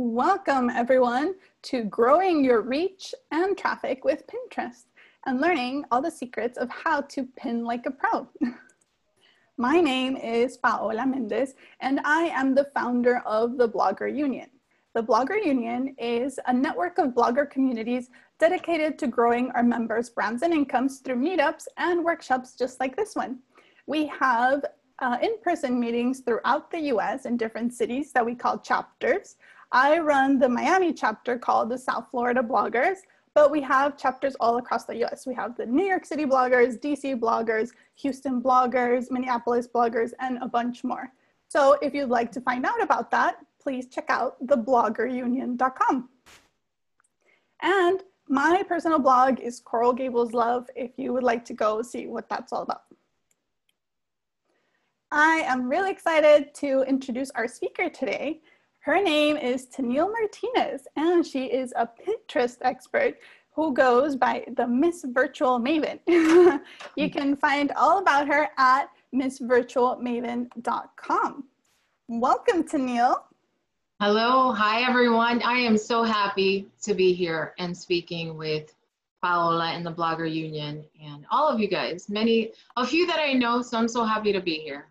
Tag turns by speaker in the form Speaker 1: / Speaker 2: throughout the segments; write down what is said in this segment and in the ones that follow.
Speaker 1: Welcome everyone to growing your reach and traffic with Pinterest and learning all the secrets of how to pin like a pro. My name is Paola Mendez and I am the founder of the Blogger Union. The Blogger Union is a network of blogger communities dedicated to growing our members' brands and incomes through meetups and workshops just like this one. We have uh, in-person meetings throughout the US in different cities that we call chapters. I run the Miami chapter called the South Florida Bloggers, but we have chapters all across the US. We have the New York City bloggers, DC bloggers, Houston bloggers, Minneapolis bloggers, and a bunch more. So if you'd like to find out about that, please check out thebloggerunion.com. And my personal blog is Coral Gables Love if you would like to go see what that's all about. I am really excited to introduce our speaker today. Her name is Tennille Martinez, and she is a Pinterest expert who goes by the Miss Virtual Maven. you hmm. can find all about her at missvirtualmaven.com. Welcome, Tennille.
Speaker 2: Hello, hi everyone. I am so happy to be here and speaking with Paola and the Blogger Union and all of you guys. Many, a few that I know, so I'm so happy to be here.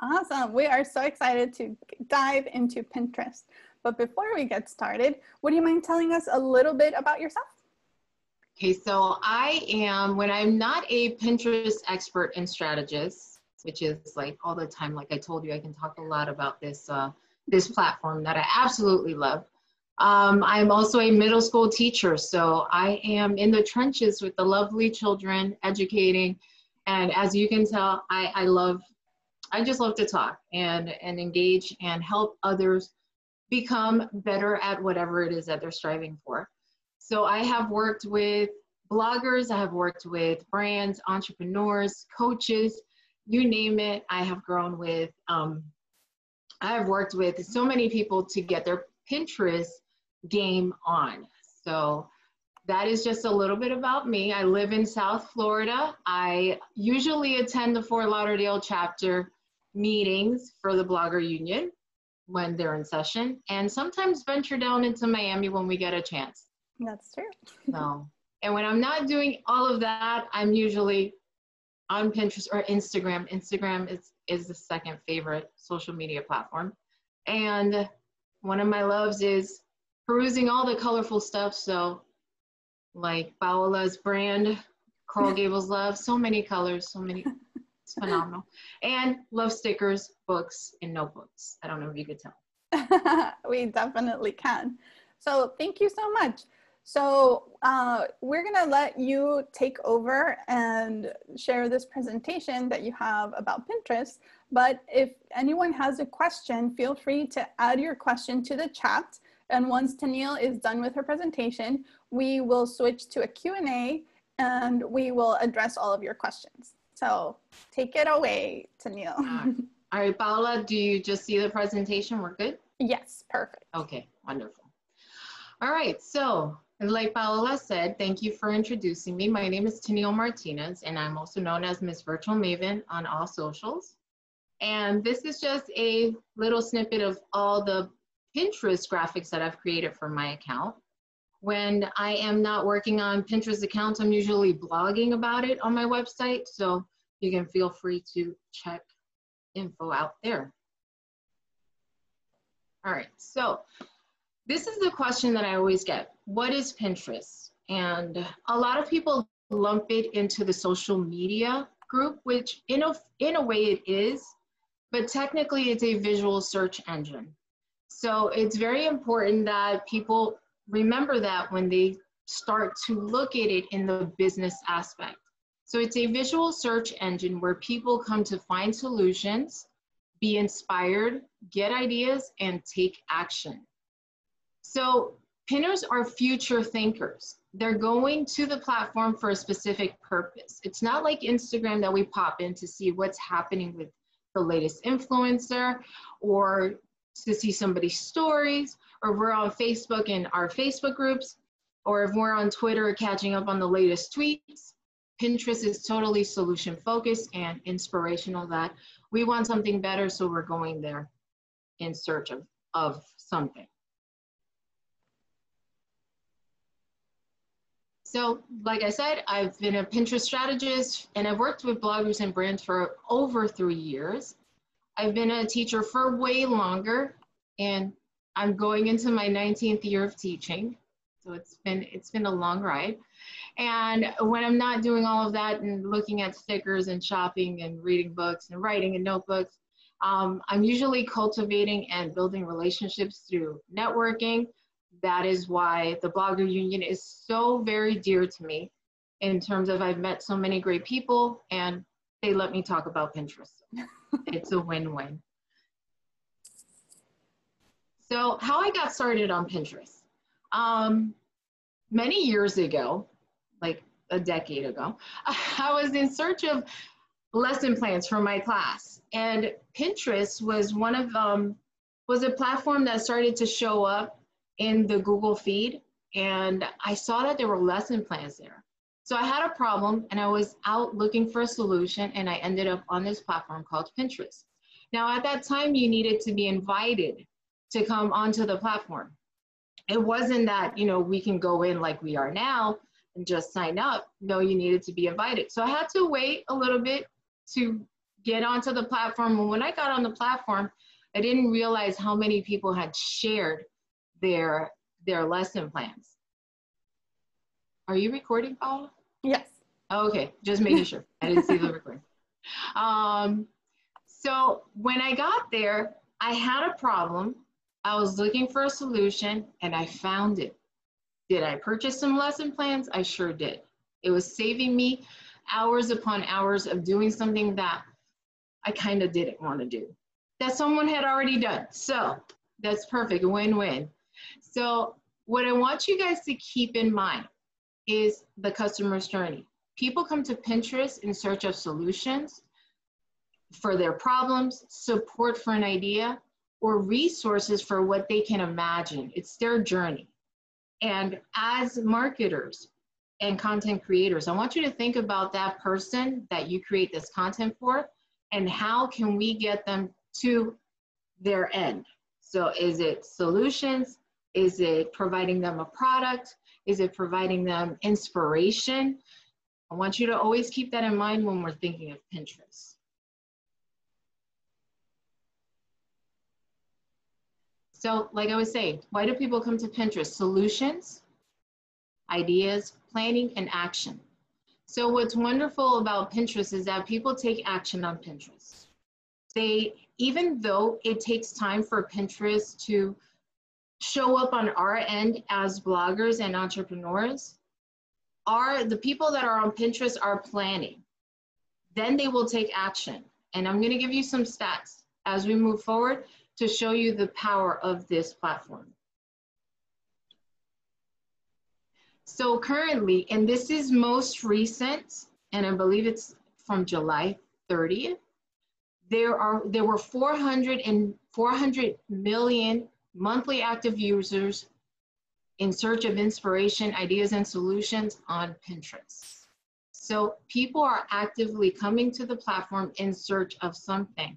Speaker 1: Awesome. We are so excited to dive into Pinterest. But before we get started, would you mind telling us a little bit about yourself?
Speaker 2: Okay, so I am, when I'm not a Pinterest expert and strategist, which is like all the time, like I told you, I can talk a lot about this, uh, this platform that I absolutely love. Um, I'm also a middle school teacher, so I am in the trenches with the lovely children, educating. And as you can tell, I, I love I just love to talk and, and engage and help others become better at whatever it is that they're striving for. So I have worked with bloggers, I have worked with brands, entrepreneurs, coaches, you name it. I have grown with, um, I have worked with so many people to get their Pinterest game on. So that is just a little bit about me. I live in South Florida. I usually attend the Fort Lauderdale chapter meetings for the Blogger Union when they're in session, and sometimes venture down into Miami when we get a chance.
Speaker 1: That's true.
Speaker 2: so, and when I'm not doing all of that, I'm usually on Pinterest or Instagram. Instagram is, is the second favorite social media platform. And one of my loves is perusing all the colorful stuff. So, like Paola's brand, Coral Gables Love, so many colors, so many it's phenomenal. And love stickers, books, and notebooks. I don't know if you could tell.
Speaker 1: we definitely can. So thank you so much. So uh, we're gonna let you take over and share this presentation that you have about Pinterest. But if anyone has a question, feel free to add your question to the chat. And once Tennille is done with her presentation, we will switch to a Q&A and we will address all of your questions. So take it away, Tennille.
Speaker 2: All right, Paula, do you just see the presentation? We're good?
Speaker 1: Yes, perfect.
Speaker 2: Okay, wonderful. All right, so like Paola said, thank you for introducing me. My name is Tennille Martinez, and I'm also known as Miss Virtual Maven on all socials. And this is just a little snippet of all the Pinterest graphics that I've created for my account. When I am not working on Pinterest accounts, I'm usually blogging about it on my website. So you can feel free to check info out there. All right, so this is the question that I always get. What is Pinterest? And a lot of people lump it into the social media group, which in a, in a way it is, but technically it's a visual search engine. So it's very important that people remember that when they start to look at it in the business aspect. So it's a visual search engine where people come to find solutions, be inspired, get ideas, and take action. So pinners are future thinkers. They're going to the platform for a specific purpose. It's not like Instagram that we pop in to see what's happening with the latest influencer or to see somebody's stories, or we're on Facebook in our Facebook groups, or if we're on Twitter catching up on the latest tweets. Pinterest is totally solution focused and inspirational that we want something better, so we're going there in search of, of something. So, like I said, I've been a Pinterest strategist and I've worked with bloggers and brands for over three years. I've been a teacher for way longer and I'm going into my 19th year of teaching. So it's been it's been a long ride. And when I'm not doing all of that and looking at stickers and shopping and reading books and writing in notebooks, um, I'm usually cultivating and building relationships through networking. That is why the Blogger Union is so very dear to me in terms of I've met so many great people and they let me talk about Pinterest. it's a win-win. So how I got started on Pinterest. Um, many years ago, like a decade ago, I was in search of lesson plans for my class. And Pinterest was one of um, was a platform that started to show up in the Google feed. And I saw that there were lesson plans there. So I had a problem and I was out looking for a solution and I ended up on this platform called Pinterest. Now at that time you needed to be invited to come onto the platform. It wasn't that, you know, we can go in like we are now and just sign up. No, you needed to be invited. So I had to wait a little bit to get onto the platform. And when I got on the platform, I didn't realize how many people had shared their their lesson plans. Are you recording, Paula?
Speaker 1: Yes.
Speaker 2: Okay, just making sure. I didn't see the recording. Um, so when I got there, I had a problem. I was looking for a solution and I found it. Did I purchase some lesson plans? I sure did. It was saving me hours upon hours of doing something that I kind of didn't want to do, that someone had already done. So that's perfect, win win. So, what I want you guys to keep in mind is the customer's journey. People come to Pinterest in search of solutions for their problems, support for an idea, or resources for what they can imagine. It's their journey. And as marketers and content creators, I want you to think about that person that you create this content for and how can we get them to their end. So is it solutions? Is it providing them a product? Is it providing them inspiration? I want you to always keep that in mind when we're thinking of Pinterest. So like I was saying, why do people come to Pinterest? Solutions, ideas, planning, and action. So what's wonderful about Pinterest is that people take action on Pinterest. They, even though it takes time for Pinterest to show up on our end as bloggers and entrepreneurs, are the people that are on Pinterest are planning. Then they will take action. And I'm gonna give you some stats as we move forward to show you the power of this platform. So currently, and this is most recent, and I believe it's from July 30th, there are there were 400 and 400 million monthly active users in search of inspiration, ideas, and solutions on Pinterest. So people are actively coming to the platform in search of something.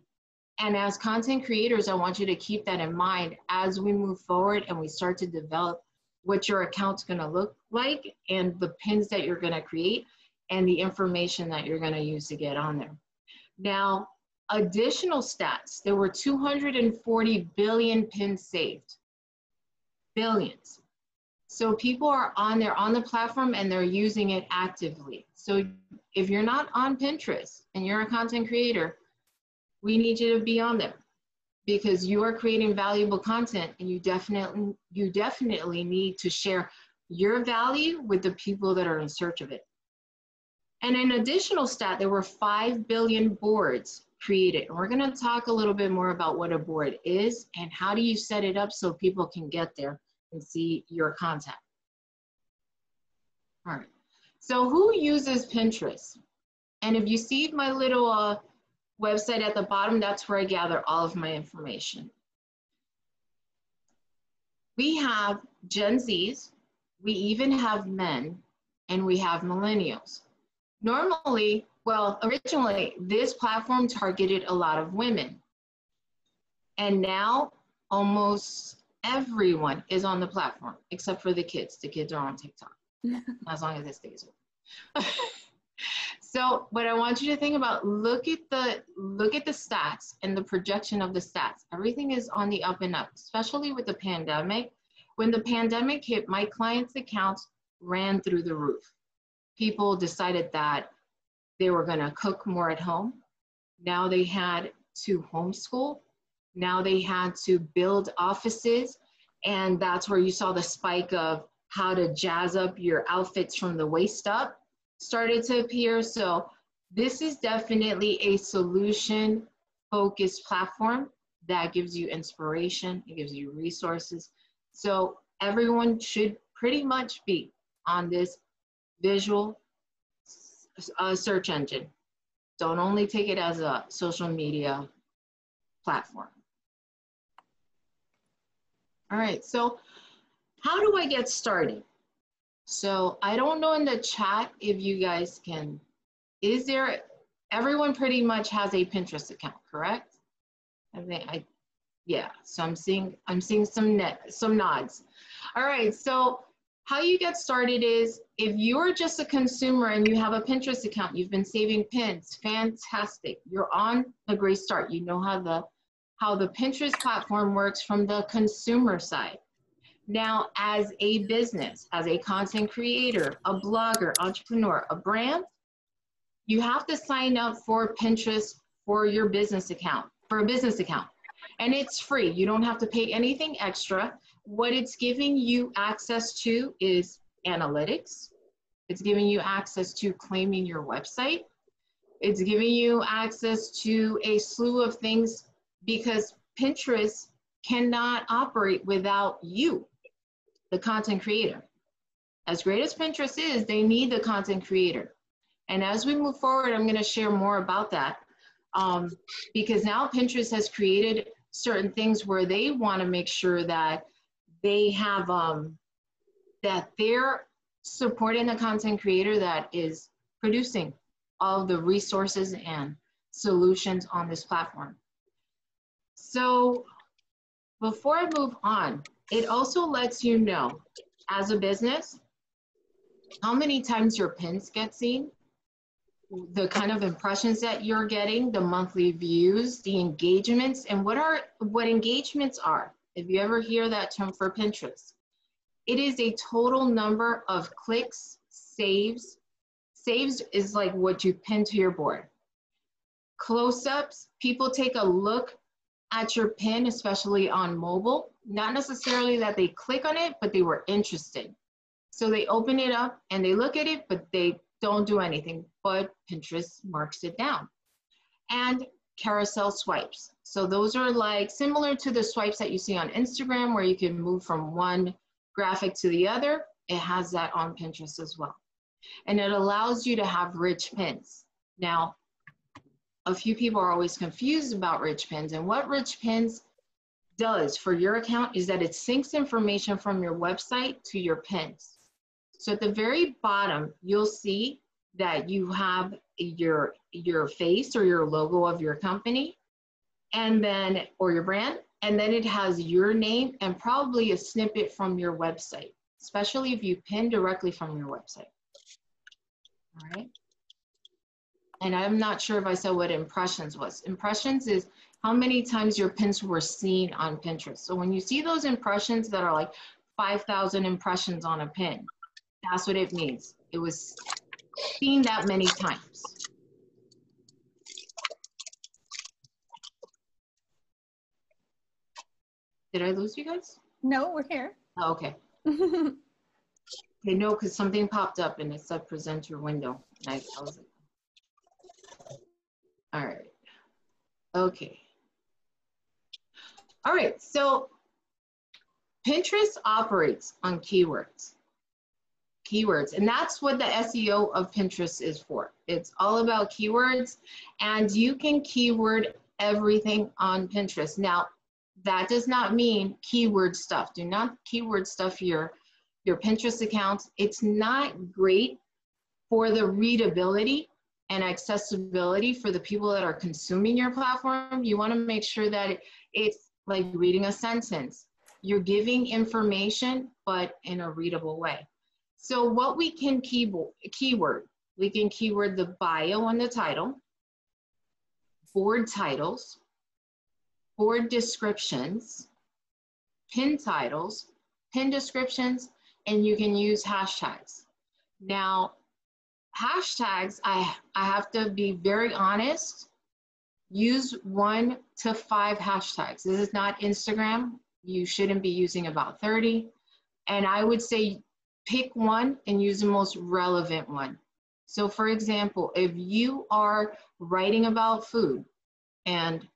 Speaker 2: And as content creators, I want you to keep that in mind as we move forward and we start to develop what your account's gonna look like and the pins that you're gonna create and the information that you're gonna use to get on there. Now, additional stats, there were 240 billion pins saved. Billions. So people are on there on the platform and they're using it actively. So if you're not on Pinterest and you're a content creator, we need you to be on there because you are creating valuable content and you definitely you definitely need to share your value with the people that are in search of it. And an additional stat, there were 5 billion boards created. And we're going to talk a little bit more about what a board is and how do you set it up so people can get there and see your content. All right. So who uses Pinterest? And if you see my little uh, website at the bottom, that's where I gather all of my information. We have Gen Zs, we even have men, and we have millennials. Normally, well, originally, this platform targeted a lot of women. And now, almost everyone is on the platform, except for the kids. The kids are on TikTok. as long as it stays open. so what I want you to think about, look at the look at the stats and the projection of the stats. Everything is on the up and up, especially with the pandemic. When the pandemic hit, my clients' accounts ran through the roof. People decided that they were going to cook more at home. Now they had to homeschool. Now they had to build offices. And that's where you saw the spike of how to jazz up your outfits from the waist up started to appear. So this is definitely a solution focused platform that gives you inspiration, it gives you resources. So everyone should pretty much be on this visual uh, search engine. Don't only take it as a social media platform. All right, so how do I get started? So I don't know in the chat if you guys can, is there, everyone pretty much has a Pinterest account, correct? I think I, yeah, so I'm seeing, I'm seeing some net, some nods. All right, so how you get started is if you're just a consumer and you have a Pinterest account, you've been saving pins, fantastic. You're on a great start. You know how the how the Pinterest platform works from the consumer side. Now, as a business, as a content creator, a blogger, entrepreneur, a brand, you have to sign up for Pinterest for your business account, for a business account. And it's free. You don't have to pay anything extra. What it's giving you access to is analytics. It's giving you access to claiming your website. It's giving you access to a slew of things because Pinterest cannot operate without you the content creator. As great as Pinterest is, they need the content creator. And as we move forward, I'm going to share more about that um, because now Pinterest has created certain things where they want to make sure that they have um, that they're supporting the content creator that is producing all the resources and solutions on this platform. So before I move on, it also lets you know as a business how many times your pins get seen, the kind of impressions that you're getting, the monthly views, the engagements, and what are what engagements are. If you ever hear that term for Pinterest, it is a total number of clicks, saves. Saves is like what you pin to your board. Close-ups, people take a look at your pin, especially on mobile, not necessarily that they click on it, but they were interested. So they open it up and they look at it, but they don't do anything, but Pinterest marks it down. And carousel swipes. So those are like similar to the swipes that you see on Instagram where you can move from one graphic to the other. It has that on Pinterest as well. And it allows you to have rich pins. Now, a few people are always confused about rich pins and what rich pins does for your account is that it syncs information from your website to your pins. So at the very bottom, you'll see that you have your, your face or your logo of your company and then, or your brand, and then it has your name and probably a snippet from your website, especially if you pin directly from your website. All right. And I'm not sure if I said what impressions was. Impressions is how many times your pins were seen on Pinterest. So when you see those impressions that are like 5,000 impressions on a pin, that's what it means. It was seen that many times. Did I lose you guys?
Speaker 1: No, we're here.
Speaker 2: Oh, okay. okay, no, because something popped up and it said present your window. I, I was like, all right. Okay. All right, so Pinterest operates on keywords. Keywords, and that's what the SEO of Pinterest is for. It's all about keywords, and you can keyword everything on Pinterest. Now, that does not mean keyword stuff. Do not keyword stuff your, your Pinterest accounts. It's not great for the readability and accessibility for the people that are consuming your platform. You want to make sure that it's like reading a sentence. You're giving information, but in a readable way. So what we can keyboard, keyword, we can keyword the bio and the title, board titles, board descriptions, pin titles, pin descriptions, and you can use hashtags. Now, hashtags, I, I have to be very honest, use one to five hashtags. This is not Instagram. You shouldn't be using about 30. And I would say pick one and use the most relevant one. So for example, if you are writing about food and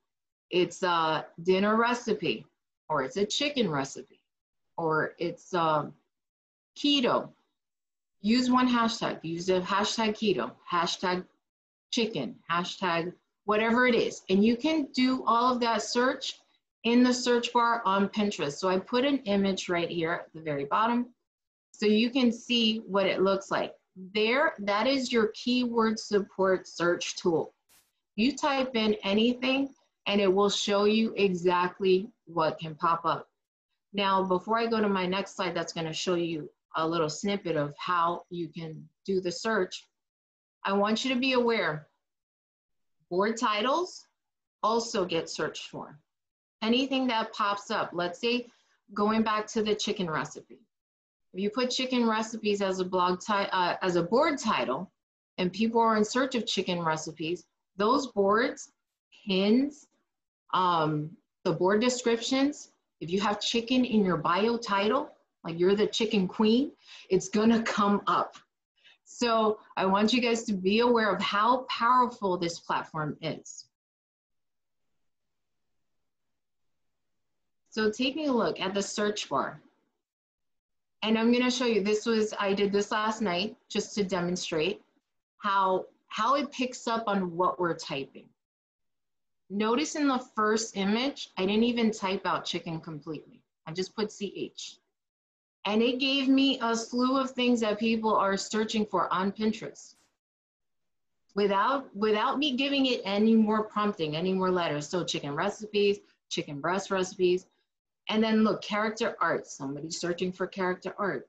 Speaker 2: it's a dinner recipe or it's a chicken recipe or it's um, keto, use one hashtag. Use the hashtag keto, hashtag chicken, hashtag whatever it is. And you can do all of that search in the search bar on Pinterest. So I put an image right here at the very bottom so you can see what it looks like. There, that is your keyword support search tool. You type in anything and it will show you exactly what can pop up. Now, before I go to my next slide, that's gonna show you a little snippet of how you can do the search. I want you to be aware, board titles also get searched for. Anything that pops up, let's say going back to the chicken recipe. If you put chicken recipes as a blog uh, as a board title, and people are in search of chicken recipes, those boards, pins, um, the board descriptions, if you have chicken in your bio title, like you're the chicken queen, it's gonna come up. So I want you guys to be aware of how powerful this platform is. So taking a look at the search bar, and I'm gonna show you, this was, I did this last night just to demonstrate how, how it picks up on what we're typing. Notice in the first image, I didn't even type out chicken completely. I just put CH. And it gave me a slew of things that people are searching for on Pinterest. Without, without me giving it any more prompting, any more letters. So chicken recipes, chicken breast recipes, and then look, character art, somebody searching for character art.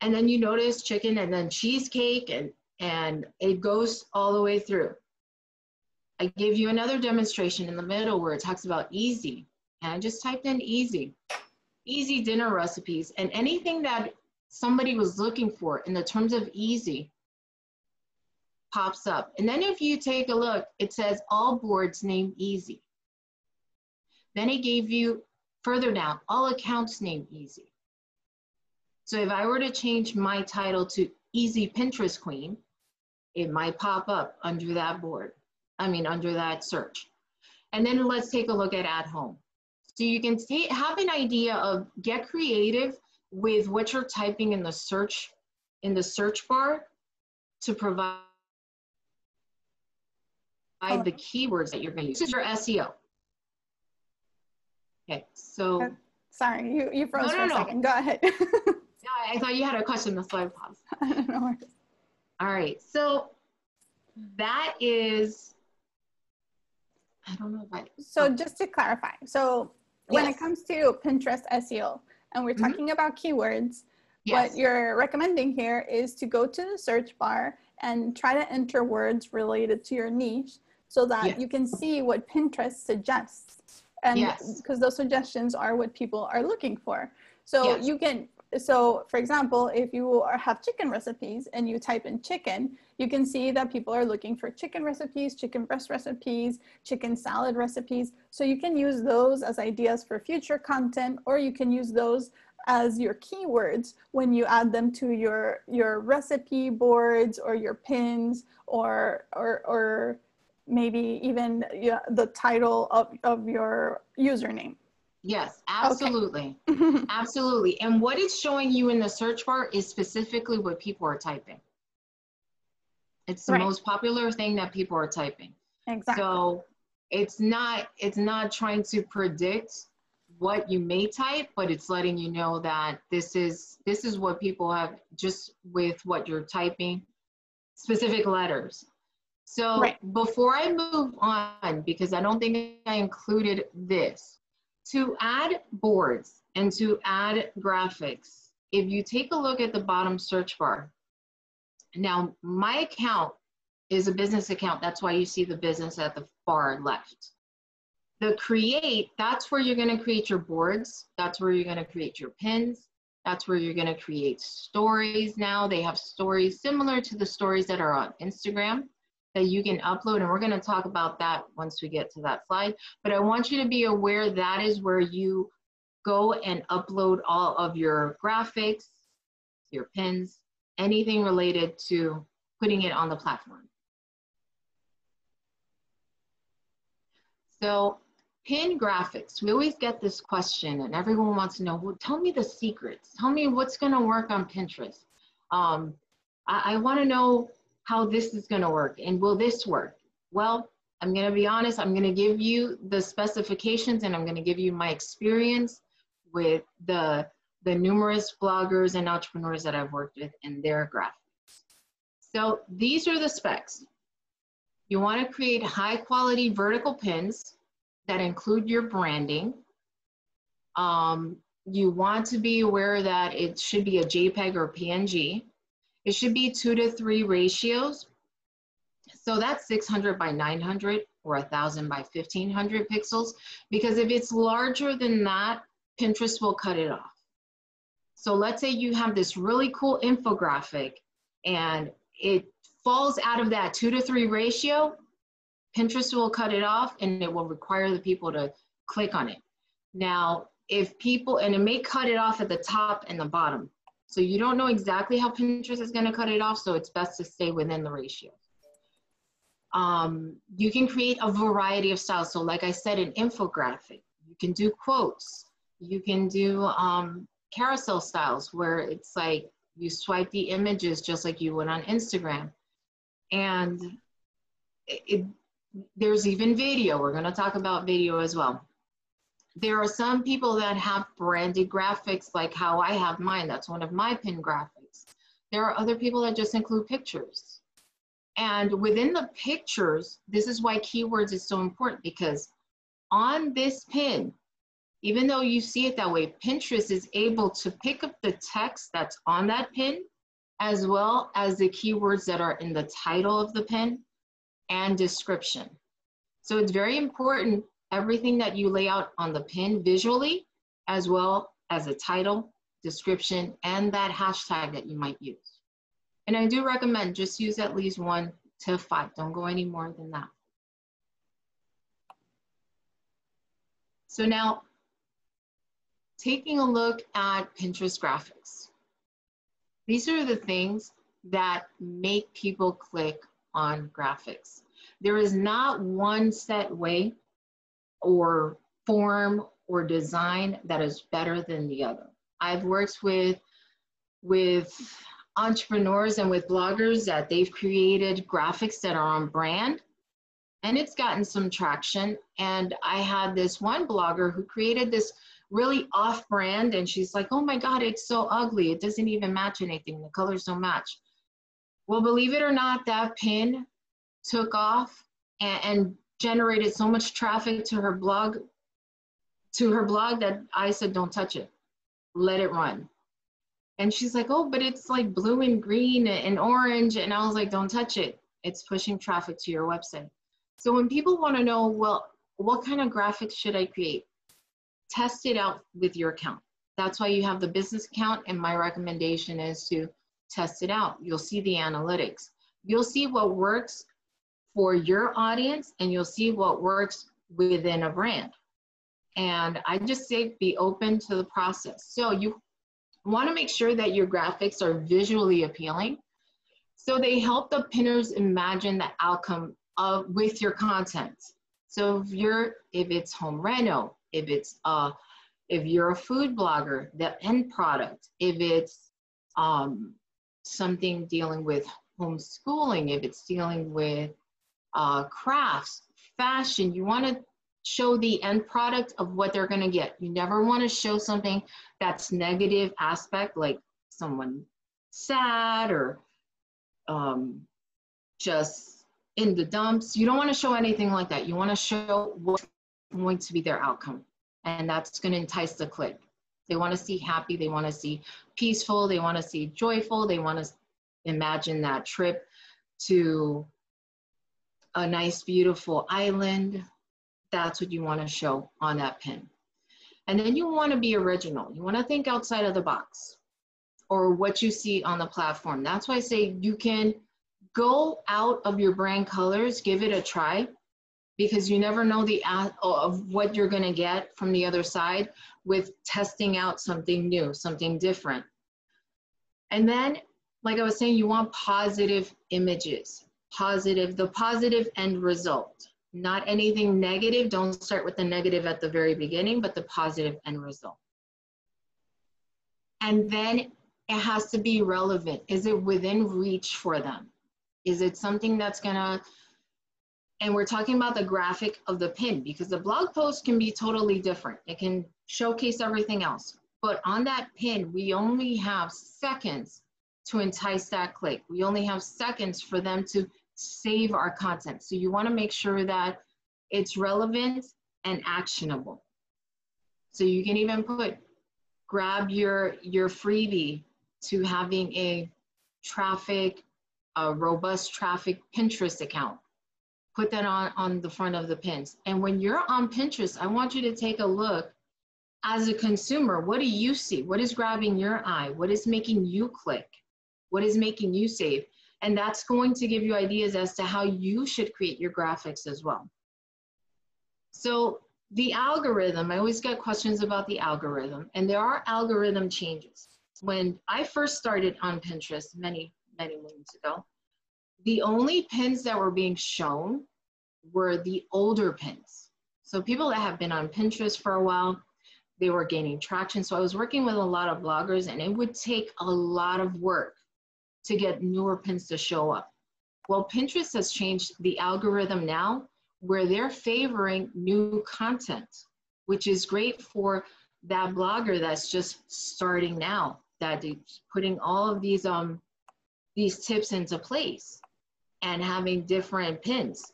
Speaker 2: And then you notice chicken and then cheesecake and, and it goes all the way through. I gave you another demonstration in the middle where it talks about easy. And I just typed in easy, easy dinner recipes and anything that somebody was looking for in the terms of easy pops up. And then if you take a look, it says all boards name easy. Then it gave you Further down, all accounts name Easy. So if I were to change my title to Easy Pinterest Queen, it might pop up under that board. I mean, under that search. And then let's take a look at at home. So you can see, have an idea of get creative with what you're typing in the search in the search bar to provide the keywords that you're going to use. This is your SEO. Okay, so. Uh,
Speaker 1: sorry, you, you froze no, for no, a second. Go ahead.
Speaker 2: yeah, I thought you had a question, that's why I paused. no All right, so that is, I don't know if I.
Speaker 1: So oh. just to clarify, so when yes. it comes to Pinterest SEO, and we're mm-hmm. talking mm -hmm. about keywords, yes. what you're recommending here is to go to the search bar and try to enter words related to your niche so that yes. you can see what Pinterest suggests and because those suggestions are what people are looking for so you can so for example if you are, have chicken recipes and you type in chicken you can see that people are looking for chicken recipes chicken breast recipes chicken salad recipes so you can use those as ideas for future content or you can use those as your keywords when you add them to your your recipe boards or your pins or or or maybe even the title of, of your username.
Speaker 2: Yes, absolutely. Okay. absolutely. And what it's showing you in the search bar is specifically what people are typing. It's the right. most popular thing that people are typing.
Speaker 1: Exactly.
Speaker 2: So it's not it's not trying to predict what you may type, but it's letting you know that this is this is what people have just with what you're typing, specific letters. So right. before I move on, because I don't think I included this, to add boards and to add graphics, if you take a look at the bottom search bar, now my account is a business account. That's why you see the business at the far left. The create, that's where you're going to create your boards. That's where you're going to create your pins. That's where you're going to create stories now. They have stories similar to the stories that are on Instagram that you can upload. And we're going to talk about that once we get to that slide. But I want you to be aware that is where you go and upload all of your graphics, your pins, anything related to putting it on the platform. So pin graphics, we always get this question and everyone wants to know, well, tell me the secrets. Tell me what's gonna work on Pinterest. Um, I, I wanna know how this is gonna work and will this work? Well, I'm gonna be honest, I'm gonna give you the specifications and I'm gonna give you my experience with the, the numerous bloggers and entrepreneurs that I've worked with and their graphics. So these are the specs. You wanna create high quality vertical pins that include your branding. Um, you want to be aware that it should be a JPEG or PNG. It should be two to three ratios. So that's 600 by 900 or 1000 by 1500 pixels because if it's larger than that, Pinterest will cut it off. So let's say you have this really cool infographic and it falls out of that two to three ratio, Pinterest will cut it off and it will require the people to click on it. Now, if people, and it may cut it off at the top and the bottom. So you don't know exactly how Pinterest is gonna cut it off, so it's best to stay within the ratio. Um, you can create a variety of styles. So like I said, an infographic, you can do quotes, you can do um, carousel styles where it's like you swipe the images just like you would on Instagram. And it, there's even video. We're going to talk about video as well. There are some people that have branded graphics like how I have mine. That's one of my pin graphics. There are other people that just include pictures. And within the pictures, this is why keywords is so important because on this pin, even though you see it that way, Pinterest is able to pick up the text that's on that pin as well as the keywords that are in the title of the pin and description. So it's very important, everything that you lay out on the pin visually, as well as a title, description, and that hashtag that you might use. And I do recommend just use at least one to five. Don't go any more than that. So now, taking a look at Pinterest graphics. These are the things that make people click on graphics. There is not one set way or form or design that is better than the other. I've worked with, with entrepreneurs and with bloggers that they've created graphics that are on brand and it's gotten some traction. And I had this one blogger who created this really off brand and she's like, oh my God, it's so ugly. It doesn't even match anything. The colors don't match. Well, believe it or not, that pin took off and, and generated so much traffic to her blog to her blog that I said, don't touch it. Let it run. And she's like, oh, but it's like blue and green and orange. And I was like, don't touch it. It's pushing traffic to your website. So when people want to know, well, what kind of graphics should I create? Test it out with your account. That's why you have the business account. And my recommendation is to test it out. You'll see the analytics. You'll see what works for your audience and you'll see what works within a brand. And I just say be open to the process. So you want to make sure that your graphics are visually appealing. So they help the pinners imagine the outcome of with your content. So if you're if it's home reno, if it's uh if you're a food blogger, the end product, if it's um, something dealing with homeschooling, if it's dealing with uh, crafts, fashion, you want to show the end product of what they're going to get. You never want to show something that's negative aspect, like someone sad or um, just in the dumps. You don't want to show anything like that. You want to show what's going to be their outcome, and that's going to entice the click. They want to see happy, they want to see peaceful, they want to see joyful, they want to imagine that trip to a nice, beautiful island. That's what you want to show on that pin. And then you want to be original. You want to think outside of the box or what you see on the platform. That's why I say you can go out of your brand colors, give it a try, because you never know the of what you're going to get from the other side with testing out something new, something different. And then, like I was saying, you want positive images, positive, the positive end result, not anything negative. Don't start with the negative at the very beginning, but the positive end result. And then it has to be relevant. Is it within reach for them? Is it something that's gonna, and we're talking about the graphic of the pin because the blog post can be totally different. It can showcase everything else. But on that pin, we only have seconds to entice that click. We only have seconds for them to save our content. So you wanna make sure that it's relevant and actionable. So you can even put, grab your, your freebie to having a traffic a robust traffic Pinterest account. Put that on, on the front of the pins. And when you're on Pinterest, I want you to take a look as a consumer. What do you see? What is grabbing your eye? What is making you click? What is making you save? And that's going to give you ideas as to how you should create your graphics as well. So the algorithm, I always get questions about the algorithm, and there are algorithm changes. When I first started on Pinterest many, many moons ago, the only pins that were being shown were the older pins. So people that have been on Pinterest for a while, they were gaining traction. So I was working with a lot of bloggers and it would take a lot of work to get newer pins to show up. Well, Pinterest has changed the algorithm now where they're favoring new content, which is great for that blogger that's just starting now, that is putting all of these um these tips into place and having different pins.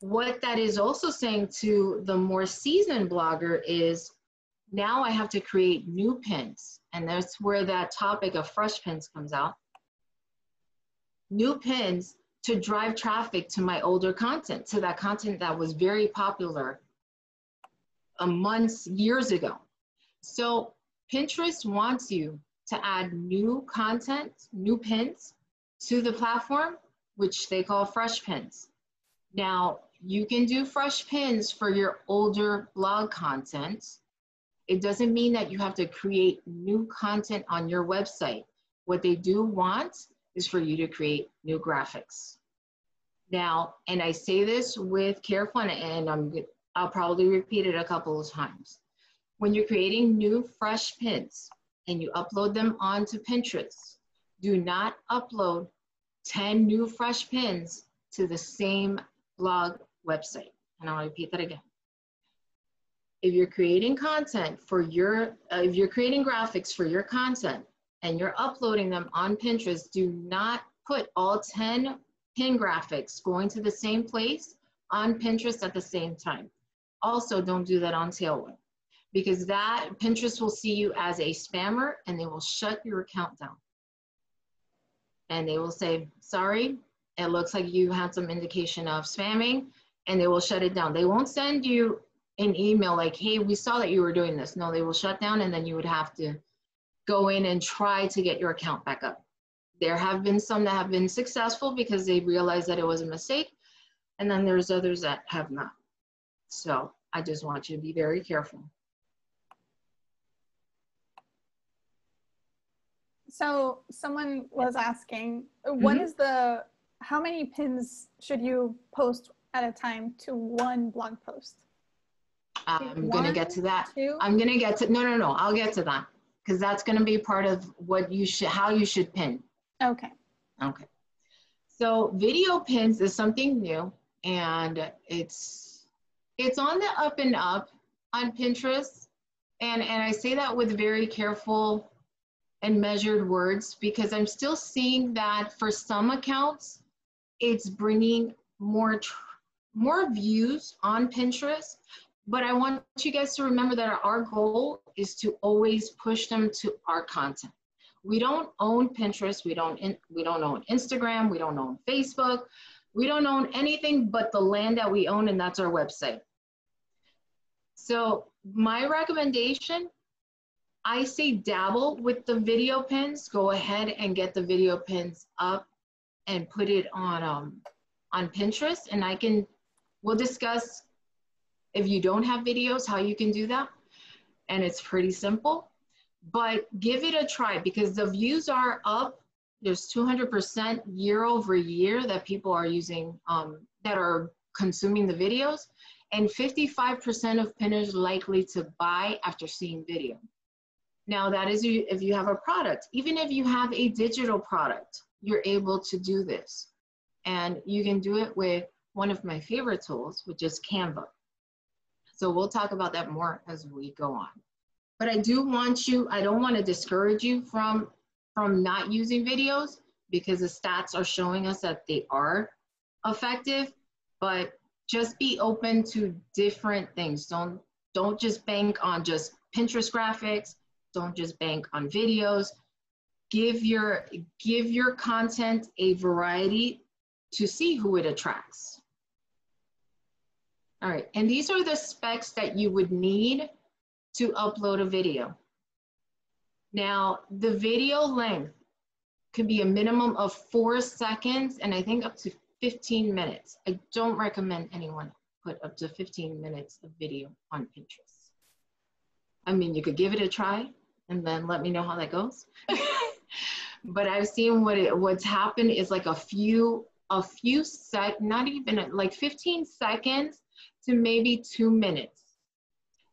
Speaker 2: What that is also saying to the more seasoned blogger is now I have to create new pins. And that's where that topic of fresh pins comes out. New pins to drive traffic to my older content, to that content that was very popular a months, years ago. So Pinterest wants you to add new content, new pins to the platform, which they call fresh pins. Now, you can do fresh pins for your older blog content. It doesn't mean that you have to create new content on your website. What they do want is for you to create new graphics. Now, and I say this with careful, and I'm, I'll probably repeat it a couple of times. When you're creating new fresh pins and you upload them onto Pinterest, do not upload 10 new fresh pins to the same blog website. And I'll repeat that again. If you're creating content for your, uh, if you're creating graphics for your content and you're uploading them on Pinterest, do not put all 10 pin graphics going to the same place on Pinterest at the same time. Also, don't do that on Tailwind because that Pinterest will see you as a spammer and they will shut your account down and they will say, sorry, it looks like you had some indication of spamming, and they will shut it down. They won't send you an email like, hey, we saw that you were doing this. No, they will shut down, and then you would have to go in and try to get your account back up. There have been some that have been successful because they realized that it was a mistake, and then there's others that have not. So I just want you to be very careful.
Speaker 1: So someone was asking, what mm-hmm. is the how many pins should you post at a time to one blog post?
Speaker 2: I'm one, gonna get to that. I'm gonna get to no no no. I'll get to that because that's gonna be part of what you should how you should pin.
Speaker 1: Okay.
Speaker 2: Okay. So video pins is something new and it's it's on the up and up on Pinterest. And and I say that with very careful and measured words because I'm still seeing that for some accounts, it's bringing more more views on Pinterest, but I want you guys to remember that our goal is to always push them to our content. We don't own Pinterest, we don't in, we don't own Instagram, we don't own Facebook, we don't own anything but the land that we own and that's our website. So my recommendation, I say dabble with the video pins. Go ahead and get the video pins up and put it on um, on Pinterest and I can, we'll discuss if you don't have videos, how you can do that. And it's pretty simple, but give it a try because the views are up. There's 200% year over year that people are using, um, that are consuming the videos. And 55% of pinners likely to buy after seeing video. Now that is if you have a product, even if you have a digital product, you're able to do this. And you can do it with one of my favorite tools, which is Canva. So we'll talk about that more as we go on. But I do want you, I don't want to discourage you from, from not using videos because the stats are showing us that they are effective, but just be open to different things. Don't, don't just bank on just Pinterest graphics. Don't just bank on videos. Give your, give your content a variety to see who it attracts. All right, and these are the specs that you would need to upload a video. Now, the video length could be a minimum of four seconds and I think up to 15 minutes. I don't recommend anyone put up to 15 minutes of video on Pinterest. I mean, you could give it a try and then let me know how that goes. but I've seen what it, what's happened is like a few a few sec, not even like 15 seconds to maybe two minutes.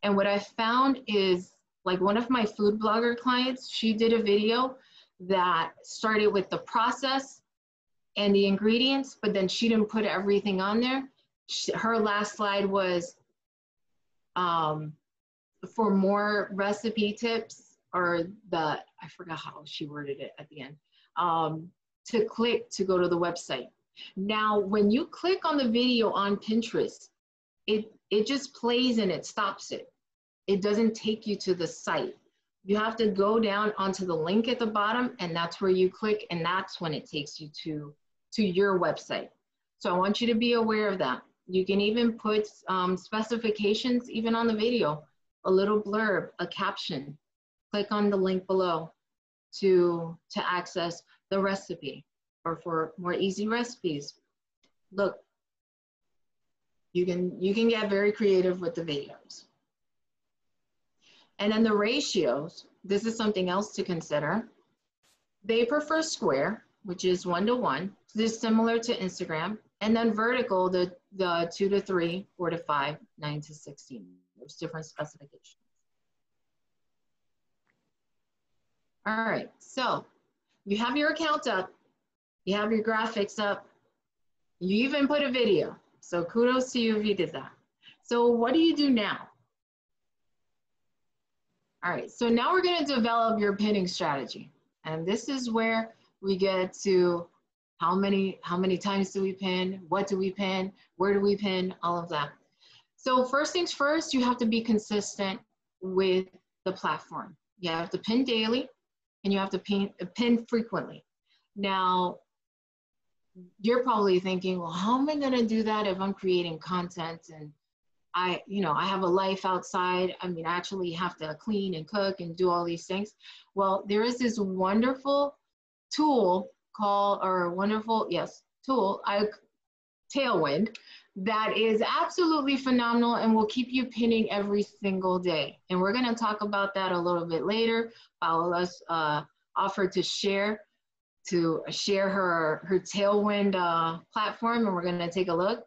Speaker 2: And what I found is like one of my food blogger clients, she did a video that started with the process and the ingredients, but then she didn't put everything on there. She, her last slide was um, for more recipe tips or the, I forgot how she worded it at the end, um, to click to go to the website. Now, when you click on the video on Pinterest, it, it just plays and it stops it. It doesn't take you to the site. You have to go down onto the link at the bottom and that's where you click and that's when it takes you to, to your website. So I want you to be aware of that. You can even put um, specifications even on the video, a little blurb, a caption. Click on the link below to, to access the recipe or for more easy recipes. Look, you can, you can get very creative with the videos. And then the ratios, this is something else to consider. They prefer square, which is one to one. This is similar to Instagram. And then vertical, the, the two to three, four to five, nine to 16. There's different specifications. All right, so you have your account up, you have your graphics up, you even put a video. So kudos to you if you did that. So what do you do now? All right, so now we're gonna develop your pinning strategy. And this is where we get to how many, how many times do we pin? What do we pin? Where do we pin? All of that. So first things first, you have to be consistent with the platform. You have to pin daily and you have to pin, pin frequently. Now, you're probably thinking, well, how am I going to do that if I'm creating content and I, you know, I have a life outside. I mean, I actually have to clean and cook and do all these things. Well, there is this wonderful tool called, or wonderful, yes, tool, I, Tailwind, that is absolutely phenomenal and will keep you pinning every single day. And we're going to talk about that a little bit later. Paola's uh, offered to share to share her, her Tailwind uh, platform and we're gonna take a look.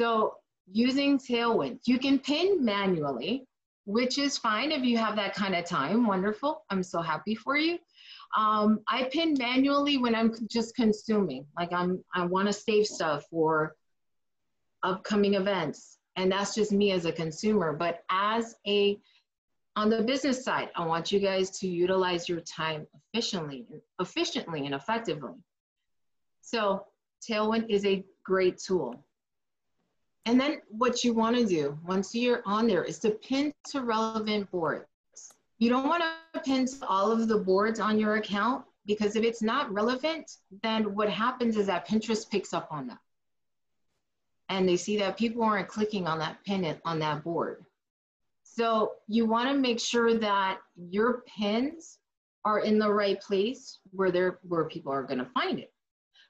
Speaker 2: So using Tailwind, you can pin manually, which is fine if you have that kind of time, wonderful. I'm so happy for you. Um, I pin manually when I'm just consuming, like I'm, I wanna save stuff for upcoming events. And that's just me as a consumer. But as a on the business side, I want you guys to utilize your time efficiently, efficiently and effectively. So Tailwind is a great tool. And then what you want to do once you're on there is to pin to relevant boards. You don't want to pin to all of the boards on your account because if it's not relevant, then what happens is that Pinterest picks up on that. And they see that people aren't clicking on that pin on that board. So you want to make sure that your pins are in the right place where they're where people are going to find it.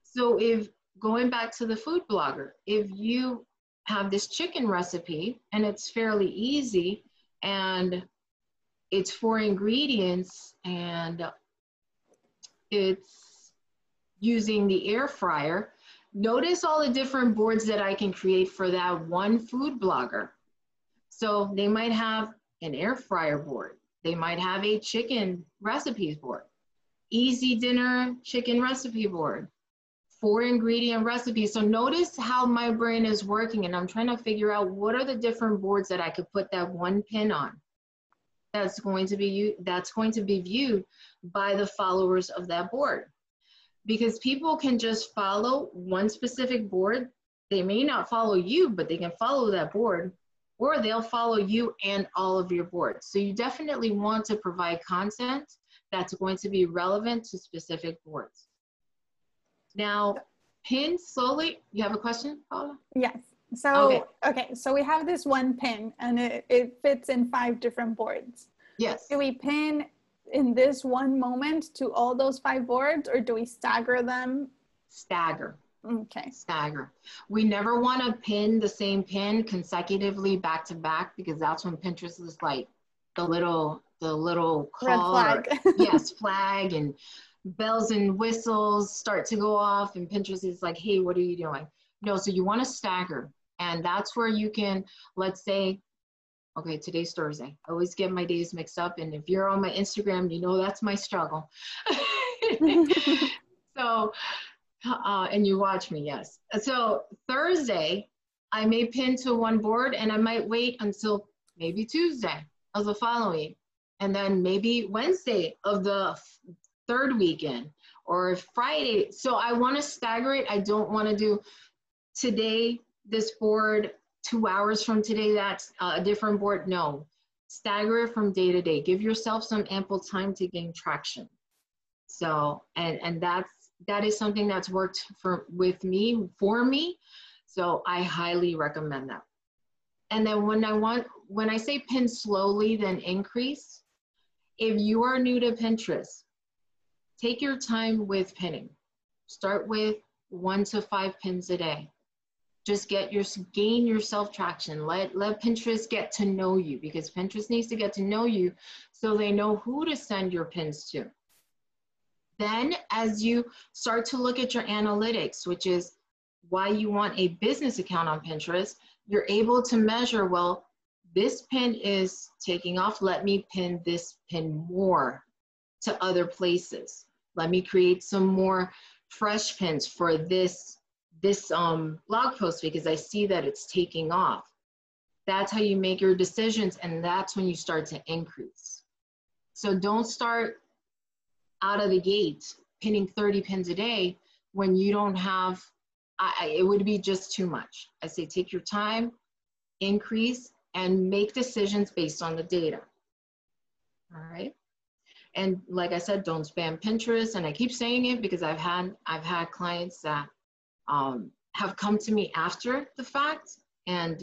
Speaker 2: So if going back to the food blogger, if you have this chicken recipe and it's fairly easy and it's four ingredients and it's using the air fryer, notice all the different boards that I can create for that one food blogger. So they might have an air fryer board. They might have a chicken recipes board, easy dinner chicken recipe board, four ingredient recipes. So notice how my brain is working and I'm trying to figure out what are the different boards that I could put that one pin on that's going to be that's going to be viewed by the followers of that board. Because people can just follow one specific board. They may not follow you, but they can follow that board or they'll follow you and all of your boards. So you definitely want to provide content that's going to be relevant to specific boards. Now, pin slowly. You have a question, Paula?
Speaker 1: Yes. So, okay. okay, so we have this one pin and it, it fits in five different boards.
Speaker 2: Yes.
Speaker 1: Do we pin in this one moment to all those five boards or do we stagger them?
Speaker 2: Stagger.
Speaker 1: Okay.
Speaker 2: Stagger. We never want to pin the same pin consecutively back to back because that's when Pinterest is like the little the little
Speaker 1: call Red flag.
Speaker 2: Or, yes, flag and bells and whistles start to go off and Pinterest is like, hey, what are you doing? No, so you want to stagger. And that's where you can, let's say, okay, today's Thursday. I always get my days mixed up. And if you're on my Instagram, you know that's my struggle. so, uh, and you watch me, yes. So Thursday, I may pin to one board and I might wait until maybe Tuesday of the following. And then maybe Wednesday of the third weekend or Friday. So I want to stagger it. I don't want to do today this board, two hours from today, that's a different board. No, stagger it from day to day. Give yourself some ample time to gain traction. So, and, and that's, that is something that's worked for, with me, for me. So I highly recommend that. And then when I want, when I say pin slowly, then increase, if you are new to Pinterest, Take your time with pinning. Start with one to five pins a day. Just get your gain your self traction. Let let Pinterest get to know you because Pinterest needs to get to know you so they know who to send your pins to. Then, as you start to look at your analytics, which is why you want a business account on Pinterest, you're able to measure well, this pin is taking off. Let me pin this pin more to other places. Let me create some more fresh pins for this, this um, blog post because I see that it's taking off. That's how you make your decisions and that's when you start to increase. So don't start out of the gate pinning 30 pins a day when you don't have, I, it would be just too much. I say take your time, increase, and make decisions based on the data. All right. And like I said, don't spam Pinterest. And I keep saying it because I've had I've had clients that um, have come to me after the fact, and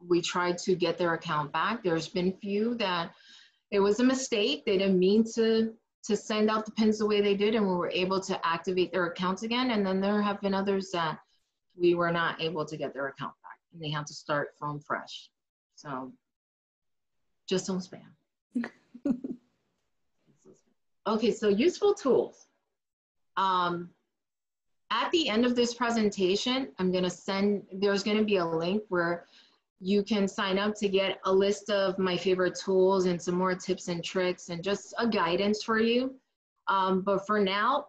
Speaker 2: we tried to get their account back. There's been few that it was a mistake. They didn't mean to to send out the pins the way they did, and we were able to activate their accounts again. And then there have been others that we were not able to get their account back, and they had to start from fresh. So just don't spam. Okay, so useful tools. Um, at the end of this presentation, I'm gonna send, there's gonna be a link where you can sign up to get a list of my favorite tools and some more tips and tricks and just a guidance for you. Um, but for now,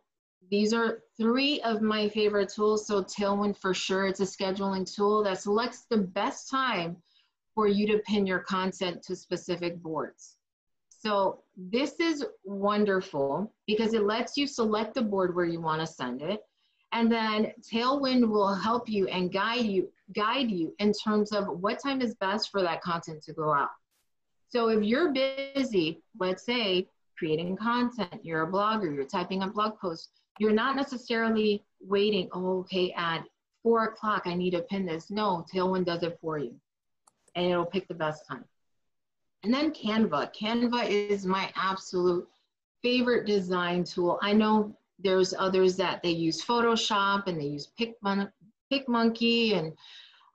Speaker 2: these are three of my favorite tools. So Tailwind for sure, it's a scheduling tool that selects the best time for you to pin your content to specific boards. So this is wonderful because it lets you select the board where you want to send it. And then Tailwind will help you and guide you guide you in terms of what time is best for that content to go out. So if you're busy, let's say creating content, you're a blogger, you're typing a blog post, you're not necessarily waiting, oh, okay, at four o'clock, I need to pin this. No, Tailwind does it for you and it'll pick the best time. And then Canva. Canva is my absolute favorite design tool. I know there's others that they use Photoshop and they use PicMon PicMonkey and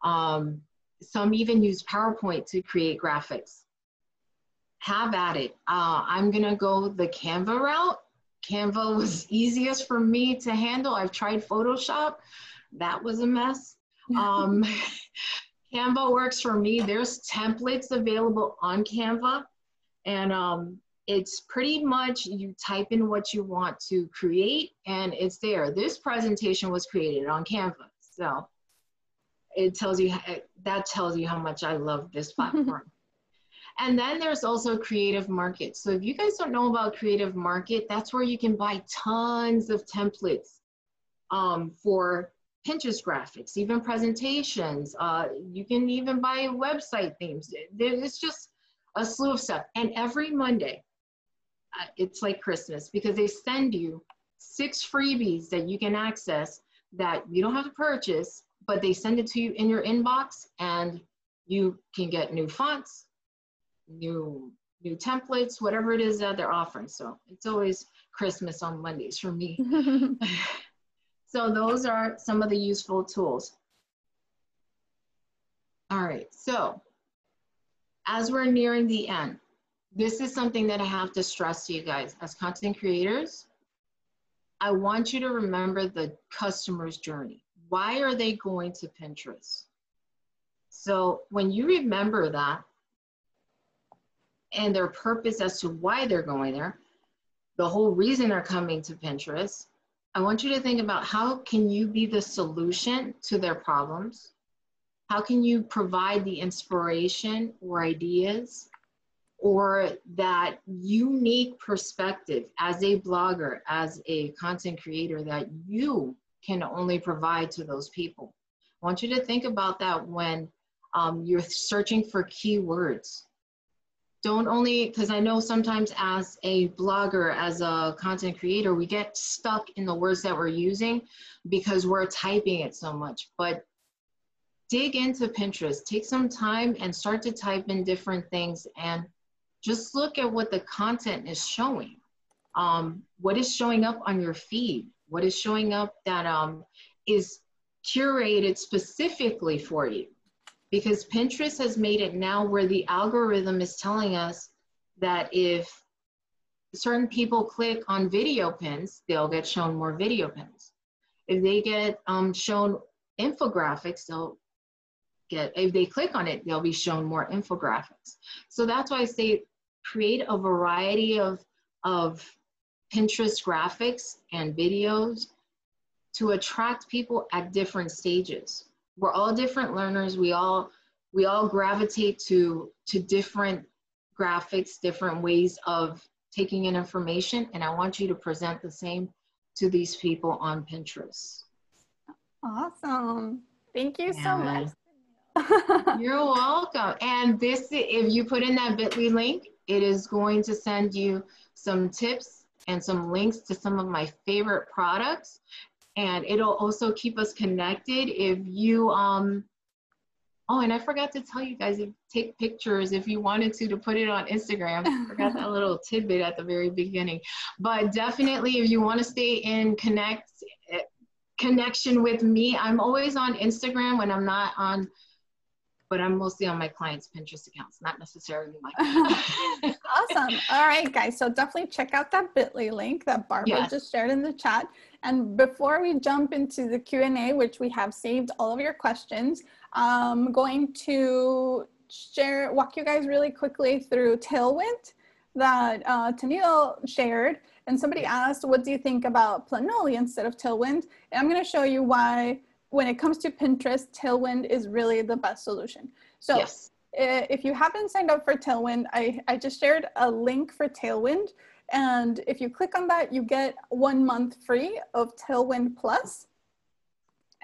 Speaker 2: um, some even use PowerPoint to create graphics. Have at it. Uh, I'm gonna go the Canva route. Canva was easiest for me to handle. I've tried Photoshop. That was a mess. Um, Canva works for me. There's templates available on Canva. And um, it's pretty much you type in what you want to create and it's there. This presentation was created on Canva. So it tells you, that tells you how much I love this platform. and then there's also Creative Market. So if you guys don't know about Creative Market, that's where you can buy tons of templates um, for Pinterest graphics, even presentations. Uh, you can even buy website themes. It's just a slew of stuff. And every Monday, uh, it's like Christmas because they send you six freebies that you can access that you don't have to purchase, but they send it to you in your inbox and you can get new fonts, new new templates, whatever it is that they're offering. So it's always Christmas on Mondays for me. so those are some of the useful tools. All right, so as we're nearing the end, this is something that I have to stress to you guys as content creators. I want you to remember the customer's journey. Why are they going to Pinterest? So when you remember that and their purpose as to why they're going there, the whole reason they're coming to Pinterest, I want you to think about how can you be the solution to their problems? How can you provide the inspiration or ideas or that unique perspective as a blogger, as a content creator that you can only provide to those people. I want you to think about that when um, you're searching for keywords. Don't only, because I know sometimes as a blogger, as a content creator, we get stuck in the words that we're using because we're typing it so much. But dig into Pinterest, take some time and start to type in different things and just look at what the content is showing. Um, what is showing up on your feed? What is showing up that um, is curated specifically for you? Because Pinterest has made it now where the algorithm is telling us that if certain people click on video pins, they'll get shown more video pins. If they get um, shown infographics, they'll get, if they click on it, they'll be shown more infographics. So that's why I say create a variety of, of Pinterest graphics and videos to attract people at different stages. We're all different learners. We all we all gravitate to to different graphics, different ways of taking in information, and I want you to present the same to these people on Pinterest.
Speaker 1: Awesome. Thank you yeah. so
Speaker 2: much. You're welcome. And this, if you put in that bit.ly link, it is going to send you some tips and some links to some of my favorite products. And it'll also keep us connected if you, um, oh, and I forgot to tell you guys, if take pictures if you wanted to, to put it on Instagram. I forgot that little tidbit at the very beginning. But definitely if you want to stay in connect, eh, connection with me, I'm always on Instagram when I'm not on but I'm mostly on my clients' Pinterest accounts, not necessarily my.
Speaker 1: awesome. All right, guys. So definitely check out that Bitly link that Barbara yes. just shared in the chat. And before we jump into the Q and A, which we have saved all of your questions, I'm going to share walk you guys really quickly through Tailwind that uh, Tennille shared. And somebody asked, "What do you think about Planoly instead of Tailwind?" And I'm going to show you why when it comes to Pinterest, Tailwind is really the best solution. So yes. if you haven't signed up for Tailwind, I, I just shared a link for Tailwind. And if you click on that, you get one month free of Tailwind Plus.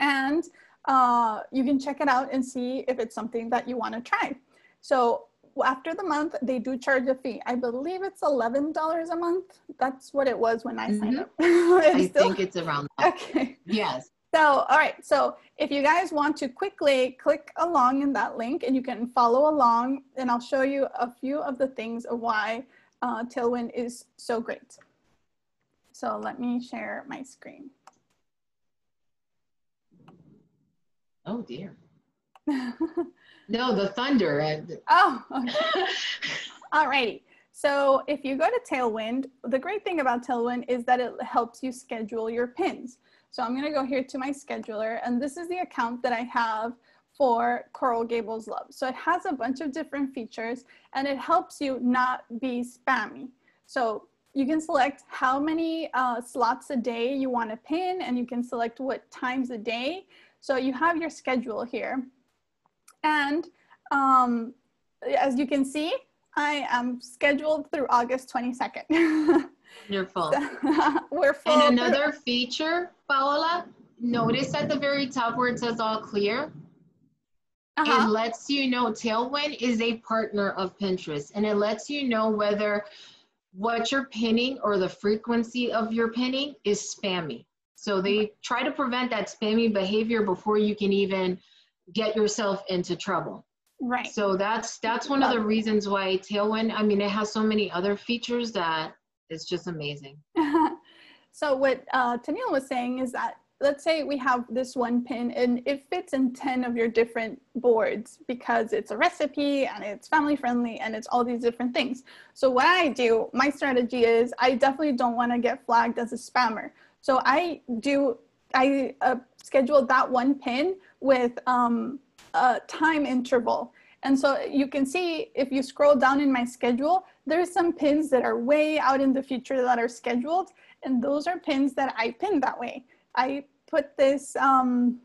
Speaker 1: And uh, you can check it out and see if it's something that you want to try. So after the month, they do charge a fee. I believe it's $11 a month. That's what it was when I mm-hmm. signed up.
Speaker 2: I still... think it's around
Speaker 1: that. Okay.
Speaker 2: Yes.
Speaker 1: So, all right. So if you guys want to quickly click along in that link and you can follow along and I'll show you a few of the things of why uh, Tailwind is so great. So let me share my screen.
Speaker 2: Oh dear. no, the thunder.
Speaker 1: oh, okay. All righty. So if you go to Tailwind, the great thing about Tailwind is that it helps you schedule your pins. So I'm gonna go here to my scheduler and this is the account that I have for Coral Gables Love. So it has a bunch of different features and it helps you not be spammy. So you can select how many uh, slots a day you wanna pin and you can select what times a day. So you have your schedule here. And um, as you can see, I am scheduled through August 22nd.
Speaker 2: Wonderful. We're full. And another feature, Paola, notice at the very top where it says all clear. Uh-huh. It lets you know Tailwind is a partner of Pinterest and it lets you know whether what you're pinning or the frequency of your pinning is spammy. So they try to prevent that spammy behavior before you can even get yourself into trouble.
Speaker 1: Right.
Speaker 2: So that's that's one of the reasons why Tailwind, I mean, it has so many other features that it's just amazing.
Speaker 1: so what uh, was saying is that let's say we have this one pin and it fits in 10 of your different boards because it's a recipe and it's family friendly and it's all these different things. So what I do, my strategy is I definitely don't want to get flagged as a spammer. So I do, I uh, schedule that one pin with um, a time interval. And so you can see if you scroll down in my schedule, there's some pins that are way out in the future that are scheduled. And those are pins that I pin that way. I put this um,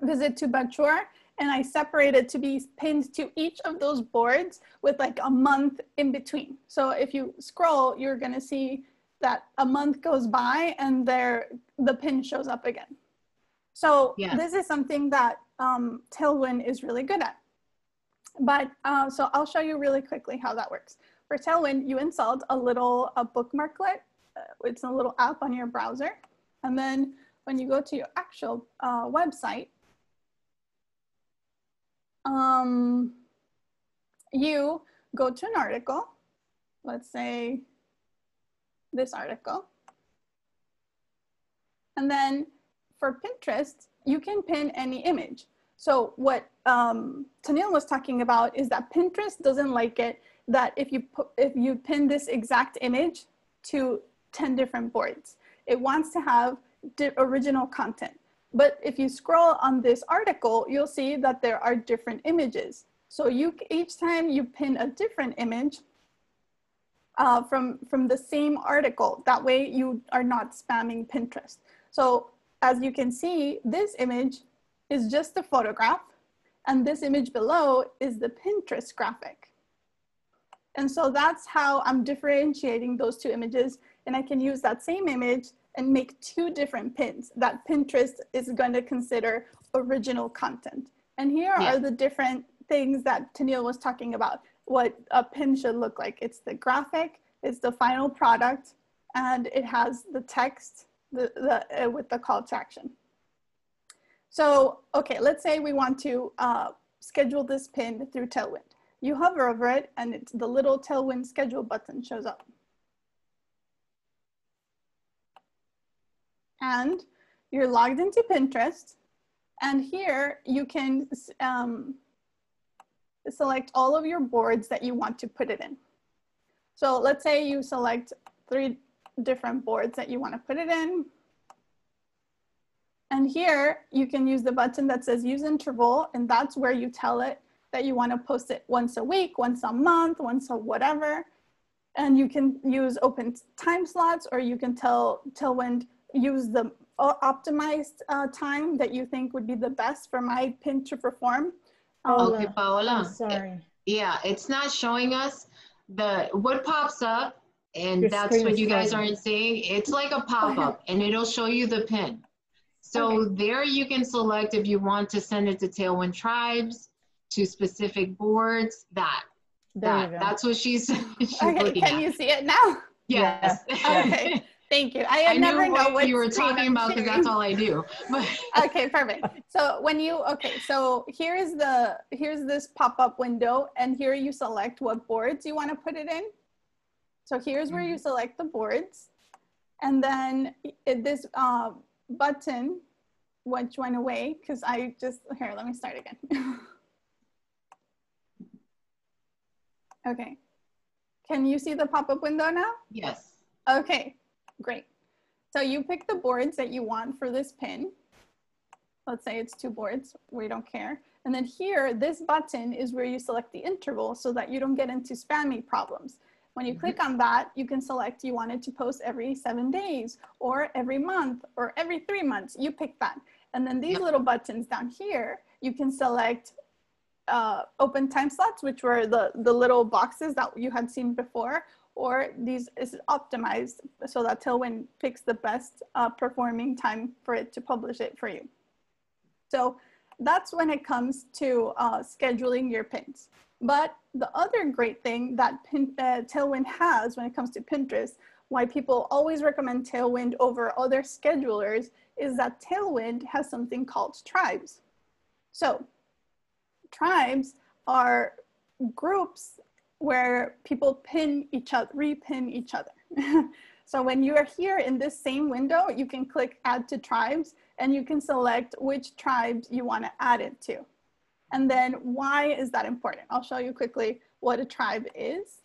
Speaker 1: visit to Bachur and I separate it to be pinned to each of those boards with like a month in between. So if you scroll, you're gonna see that a month goes by and there the pin shows up again. So yeah. this is something that um, Tailwind is really good at. But uh, so I'll show you really quickly how that works. For Tailwind, you installed a little a bookmarklet. Uh, it's a little app on your browser. And then when you go to your actual uh, website, um, you go to an article, let's say this article. And then for Pinterest, you can pin any image. So what um, Tennille was talking about is that Pinterest doesn't like it that if you put, if you pin this exact image to 10 different boards, it wants to have original content. But if you scroll on this article, you'll see that there are different images. So you each time you pin a different image uh, from, from the same article, that way you are not spamming Pinterest. So as you can see, this image is just a photograph and this image below is the Pinterest graphic. And so that's how I'm differentiating those two images. And I can use that same image and make two different pins that Pinterest is going to consider original content. And here yeah. are the different things that Tennille was talking about, what a pin should look like. It's the graphic, it's the final product, and it has the text the, the, uh, with the call to action. So, okay, let's say we want to uh, schedule this pin through Tailwind. You hover over it and it's the little Tailwind schedule button shows up. And you're logged into Pinterest. And here you can um, select all of your boards that you want to put it in. So let's say you select three different boards that you want to put it in. And here you can use the button that says use interval and that's where you tell it that you want to post it once a week, once a month, once a whatever. And you can use open time slots or you can tell Tailwind use the optimized uh, time that you think would be the best for my pin to perform.
Speaker 2: Um, okay, Paola.
Speaker 3: I'm sorry.
Speaker 2: Yeah, it's not showing us the what pops up and Your that's what you guys aren't seeing. It's like a pop-up and it'll show you the pin. So
Speaker 1: Okay.
Speaker 2: there you can select if you want to send it to Tailwind Tribes, to specific boards, that,
Speaker 3: There
Speaker 2: that, that's what she's, she's
Speaker 1: Okay, can
Speaker 2: at.
Speaker 1: you see it now?
Speaker 2: Yes.
Speaker 1: Okay, thank you. I,
Speaker 2: I
Speaker 1: never
Speaker 2: knew
Speaker 1: know
Speaker 2: what
Speaker 1: what
Speaker 2: you were talking about because that's all I do.
Speaker 1: Okay perfect. So when you okay so here's the here's this pop-up window and here you select what boards you want to put it in. So here's where you select the boards and then it, this uh, button which went away because i just here let me start again. Okay. Can you see the pop-up window now?
Speaker 2: Yes,
Speaker 1: Okay, great. So you pick the boards that you want for this pin. Let's say it's two boards, we don't care. And then here, this button is where you select the interval so that you don't get into spammy problems. When you click on that, you can select you want it to post every seven days or every month or every three months. You pick that. And then these little buttons down here, you can select uh, open time slots, which were the, the little boxes that you had seen before, or these is optimized so that Tailwind picks the best uh, performing time for it to publish it for you. So that's when it comes to uh, scheduling your pins. But the other great thing that pin, uh, Tailwind has when it comes to Pinterest, why people always recommend Tailwind over other schedulers is that Tailwind has something called tribes. So tribes are groups where people pin each other, repin each other. so when you are here in this same window, you can click add to tribes and you can select which tribes you want to add it to. And then why is that important? I'll show you quickly what a tribe is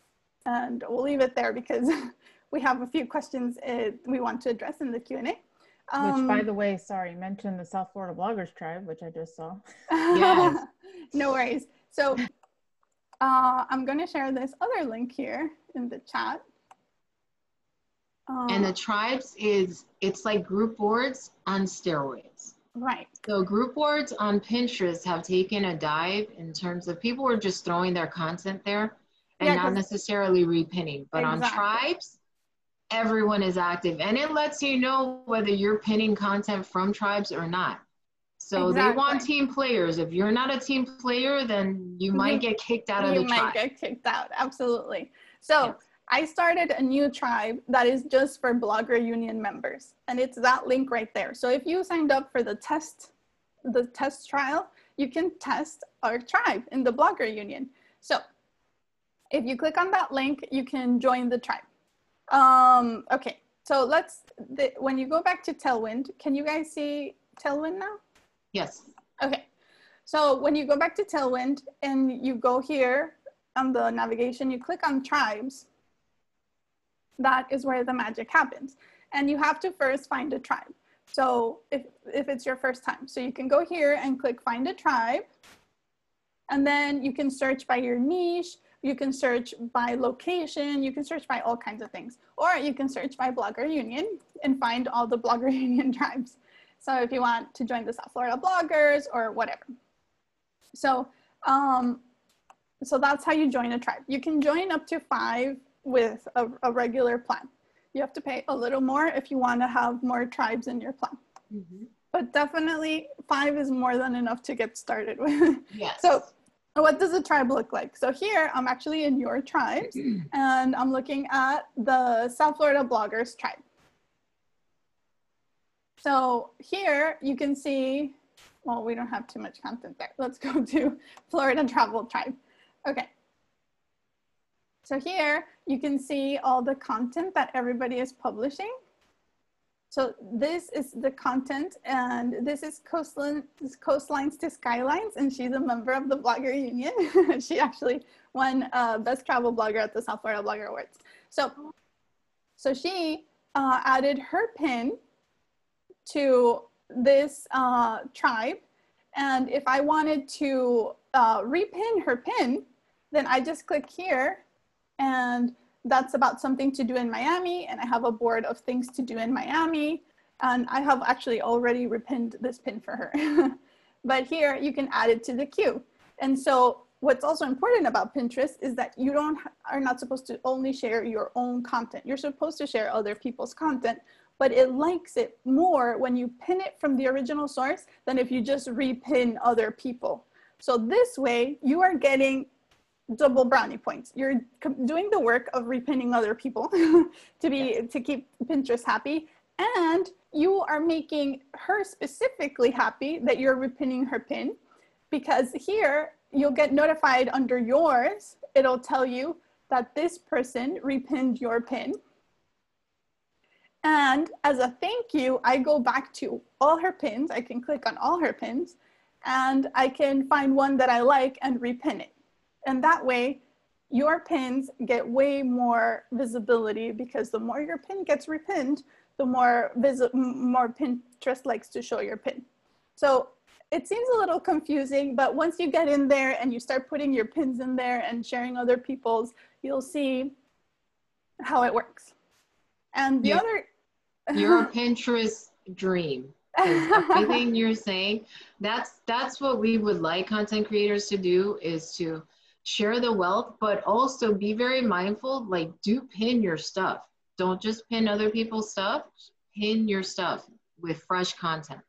Speaker 1: and we'll leave it there because we have a few questions uh, we want to address in the Q&A.
Speaker 3: Which, by the way, sorry, mentioned the South Florida Bloggers Tribe, which I just saw.
Speaker 2: Yes.
Speaker 1: no worries. So uh, I'm going to share this other link here in the chat.
Speaker 2: and the
Speaker 1: Uh,
Speaker 2: tribes is, it's like group boards on steroids.
Speaker 1: right.
Speaker 2: So group boards on Pinterest have taken a dive in terms of people were just throwing their content there and
Speaker 1: Yeah,
Speaker 2: not necessarily repinning. But on tribes, everyone is active and it lets you know whether you're pinning content from tribes or not. So they want team players. If you're not a team player, then you might get kicked out of
Speaker 1: you
Speaker 2: the tribe.
Speaker 1: You might get kicked out. Absolutely. So
Speaker 2: Yes.
Speaker 1: I started a new tribe that is just for Blogger Union members. And it's that link right there. So if you signed up for the test, the test trial, you can test our tribe in the Blogger Union. So if you click on that link, you can join the tribe. Um, okay, so let's, the, when you go back to Tailwind, can you guys see Tailwind now?
Speaker 2: Yes.
Speaker 1: Okay, so when you go back to Tailwind and you go here on the navigation, you click on tribes, that is where the magic happens. And you have to first find a tribe. So if, if it's your first time, so you can go here and click find a tribe. And then you can search by your niche, you can search by location, you can search by all kinds of things. Or you can search by Blogger Union and find all the Blogger Union tribes. So if you want to join the South Florida bloggers or whatever. So, um, so that's how you join a tribe. You can join up to five with a, a regular plan. You have to pay a little more if you want to have more tribes in your plan.
Speaker 2: Mhm.
Speaker 1: But definitely five is more than enough to get started with.
Speaker 2: Yes.
Speaker 1: So what does a tribe look like? So here I'm actually in your tribes and I'm looking at the South Florida bloggers tribe. So here you can see, well, we don't have too much content there. Let's go to Florida travel tribe. Okay. So here you can see all the content that everybody is publishing. So this is the content and this is Coastline, Coastlines to Skylines and she's a member of the Blogger Union. she actually won uh, Best Travel Blogger at the South Florida Blogger Awards. So, so she uh, added her pin to this uh, tribe. And if I wanted to uh, repin her pin, then I just click here and that's about something to do in Miami. And I have a board of things to do in Miami. And I have actually already repinned this pin for her. but here you can add it to the queue. And so what's also important about Pinterest is that you don't are not supposed to only share your own content. You're supposed to share other people's content, but it likes it more when you pin it from the original source than if you just repin other people. So this way you are getting double brownie points. You're doing the work of repinning other people to be to keep Pinterest happy and you are making her specifically happy that you're repinning her pin because here you'll get notified under yours. It'll tell you that this person repinned your pin. And as a thank you, I go back to all her pins. I can click on all her pins and I can find one that I like and repin it. And that way, your pins get way more visibility because the more your pin gets repinned, the more more Pinterest likes to show your pin. So it seems a little confusing, but once you get in there and you start putting your pins in there and sharing other people's, you'll see how it works. And the
Speaker 2: Yeah.
Speaker 1: other
Speaker 2: Your Pinterest dream. Everything you're saying, that's that's what we would like content creators to do is to share the wealth, but also be very mindful. Like, do pin your stuff. Don't just pin other people's stuff. Pin your stuff with fresh content.